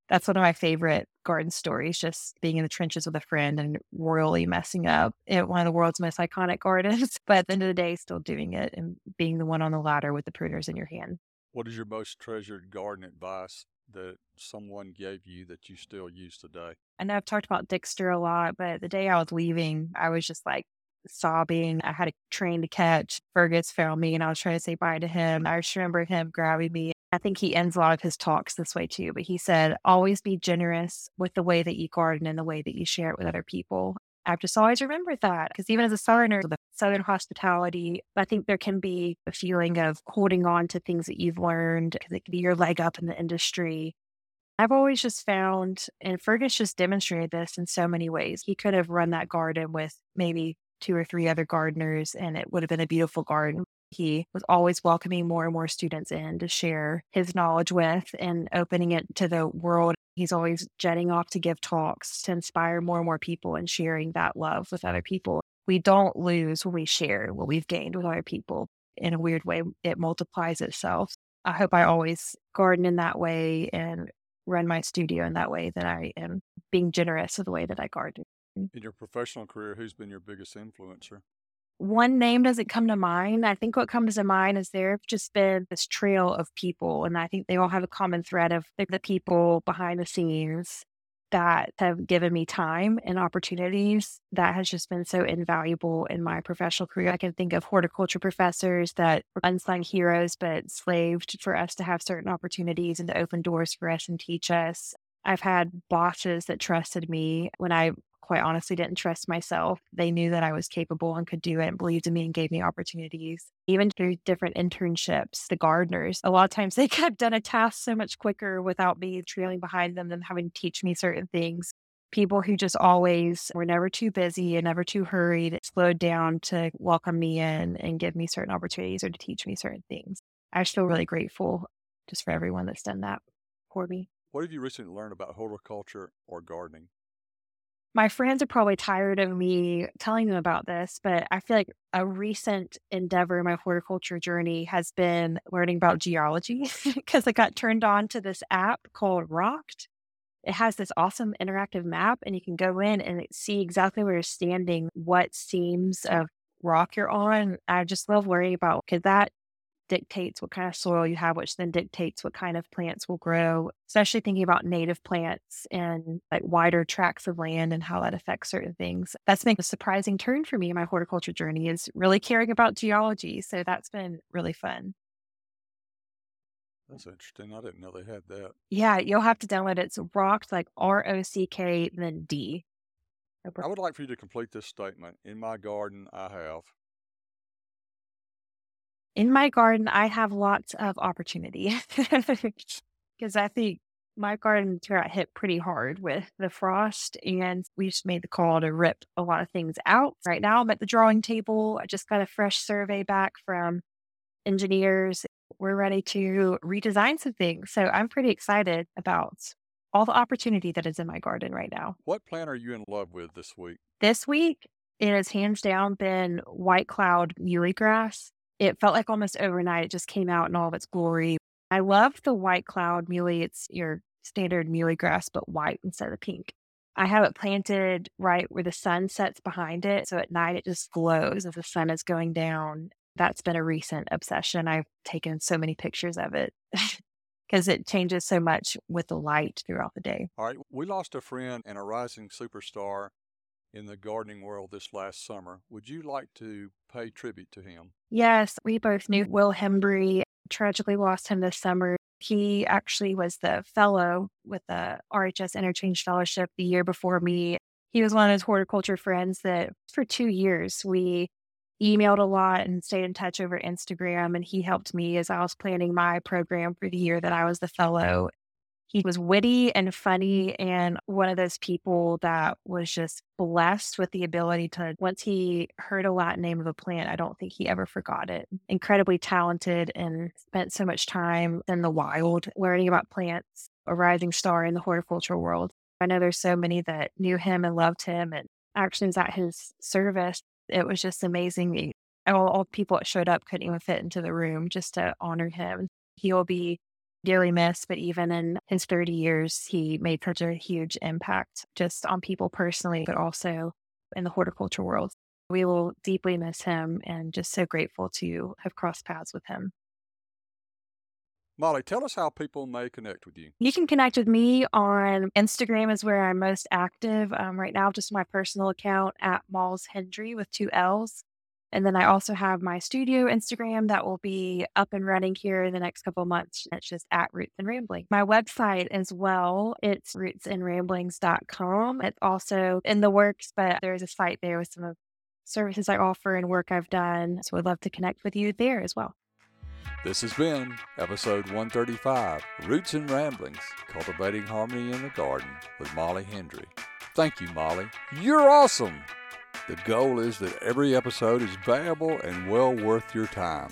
that's one of my favorite garden stories, just being in the trenches with a friend and royally messing up at one of the world's most iconic gardens. But at the end of the day, still doing it and being the one on the ladder with the pruners in your hand. What is your most treasured garden advice that someone gave you that you still use today? I know I've talked about Dixter a lot, but the day I was leaving, I was just like sobbing. I had a train to catch. Fergus found me and I was trying to say bye to him. I just remember him grabbing me I think he ends a lot of his talks this way too, but he said, always be generous with the way that you garden and the way that you share it with other people. I've just always remembered that because even as a Southerner, the Southern hospitality, I think there can be a feeling of holding on to things that you've learned because it can be your leg up in the industry. I've always just found, and Fergus just demonstrated this in so many ways. He could have run that garden with maybe two or three other gardeners, and it would have been a beautiful garden. He was always welcoming more and more students in to share his knowledge with and opening it to the world. He's always jetting off to give talks to inspire more and more people and sharing that love with other people. We don't lose when we share what we've gained with other people. In a weird way, it multiplies itself. I hope I always garden in that way and run my studio in that way that I am being generous of the way that I garden. In your professional career, who's been your biggest influencer? One name doesn't come to mind. I think what comes to mind is there have just been this trail of people, and I think they all have a common thread of the people behind the scenes that have given me time and opportunities that has just been so invaluable in my professional career. I can think of horticulture professors that were unsung heroes, but slaved for us to have certain opportunities and to open doors for us and teach us. I've had bosses that trusted me when I quite honestly didn't trust myself. They knew that I was capable and could do it and believed in me and gave me opportunities. Even through different internships, the gardeners, a lot of times they could have done a task so much quicker without me trailing behind them and having to teach me certain things. People who just always were never too busy and never too hurried, slowed down to welcome me in and give me certain opportunities or to teach me certain things. I just feel really grateful just for everyone that's done that for me. What have you recently learned about horticulture or gardening? My friends are probably tired of me telling them about this, but I feel like a recent endeavor in my horticulture journey has been learning about geology because I got turned on to this app called Rockd. It has this awesome interactive map, and you can go in and see exactly where you're standing, what seams of rock you're on. I just love learning about because that dictates what kind of soil you have, which then dictates what kind of plants will grow, especially thinking about native plants and like wider tracts of land and how that affects certain things. That's been a surprising turn for me in my horticulture journey is really caring about geology. So that's been really fun. That's interesting. I didn't know they had that. Yeah, you'll have to download it. It's Rockd like R O C K, then D. I would like for you to complete this statement. In my garden, I have in my garden, I have lots of opportunity because I think my garden got hit pretty hard with the frost, and we just made the call to rip a lot of things out. Right now, I'm at the drawing table. I just got a fresh survey back from engineers. We're ready to redesign some things. So I'm pretty excited about all the opportunity that is in my garden right now. What plant are you in love with this week? This week, it has hands down been white cloud muhly grass it felt like almost overnight it just came out in all of its glory. I love the white cloud muhly. It's your standard muhly grass, but white instead of pink. I have it planted right where the sun sets behind it. So at night it just glows as the sun is going down. That's been a recent obsession. I've taken so many pictures of it because it changes so much with the light throughout the day. All right. We lost a friend and a rising superstar in the gardening world this last summer. Would you like to pay tribute to him? Yes, we both knew Will Hembry. Tragically lost him this summer. He actually was the fellow with the RHS Interchange Fellowship the year before me. He was one of those horticulture friends that for two years we emailed a lot and stayed in touch over Instagram. And he helped me as I was planning my program for the year that I was the fellow. He was witty and funny and one of those people that was just blessed with the ability to, once he heard a Latin name of a plant, I don't think he ever forgot it. Incredibly talented and spent so much time in the wild learning about plants, a rising star in the horticultural world. I know there's so many that knew him and loved him and actions at his service. It was just amazing. All, all people that showed up couldn't even fit into the room just to honor him. He will be dearly missed, but even in his 30 years, he made such a huge impact just on people personally, but also in the horticulture world. We will deeply miss him and just so grateful to have crossed paths with him. Molly, tell us how people may connect with you. You can connect with me on Instagram is where I'm most active um, right now, just my personal account at Molls Hendry with two L's. And then I also have my studio Instagram that will be up and running here in the next couple months. It's just at Roots and Rambling. My website as well, it's rootsandramblings.com. It's also in the works, but there's a site there with some of services I offer and work I've done. So I'd love to connect with you there as well. This has been episode 135 Roots and Ramblings Cultivating Harmony in the Garden with Molly Hendry. Thank you, Molly. You're awesome! The goal is that every episode is valuable and well worth your time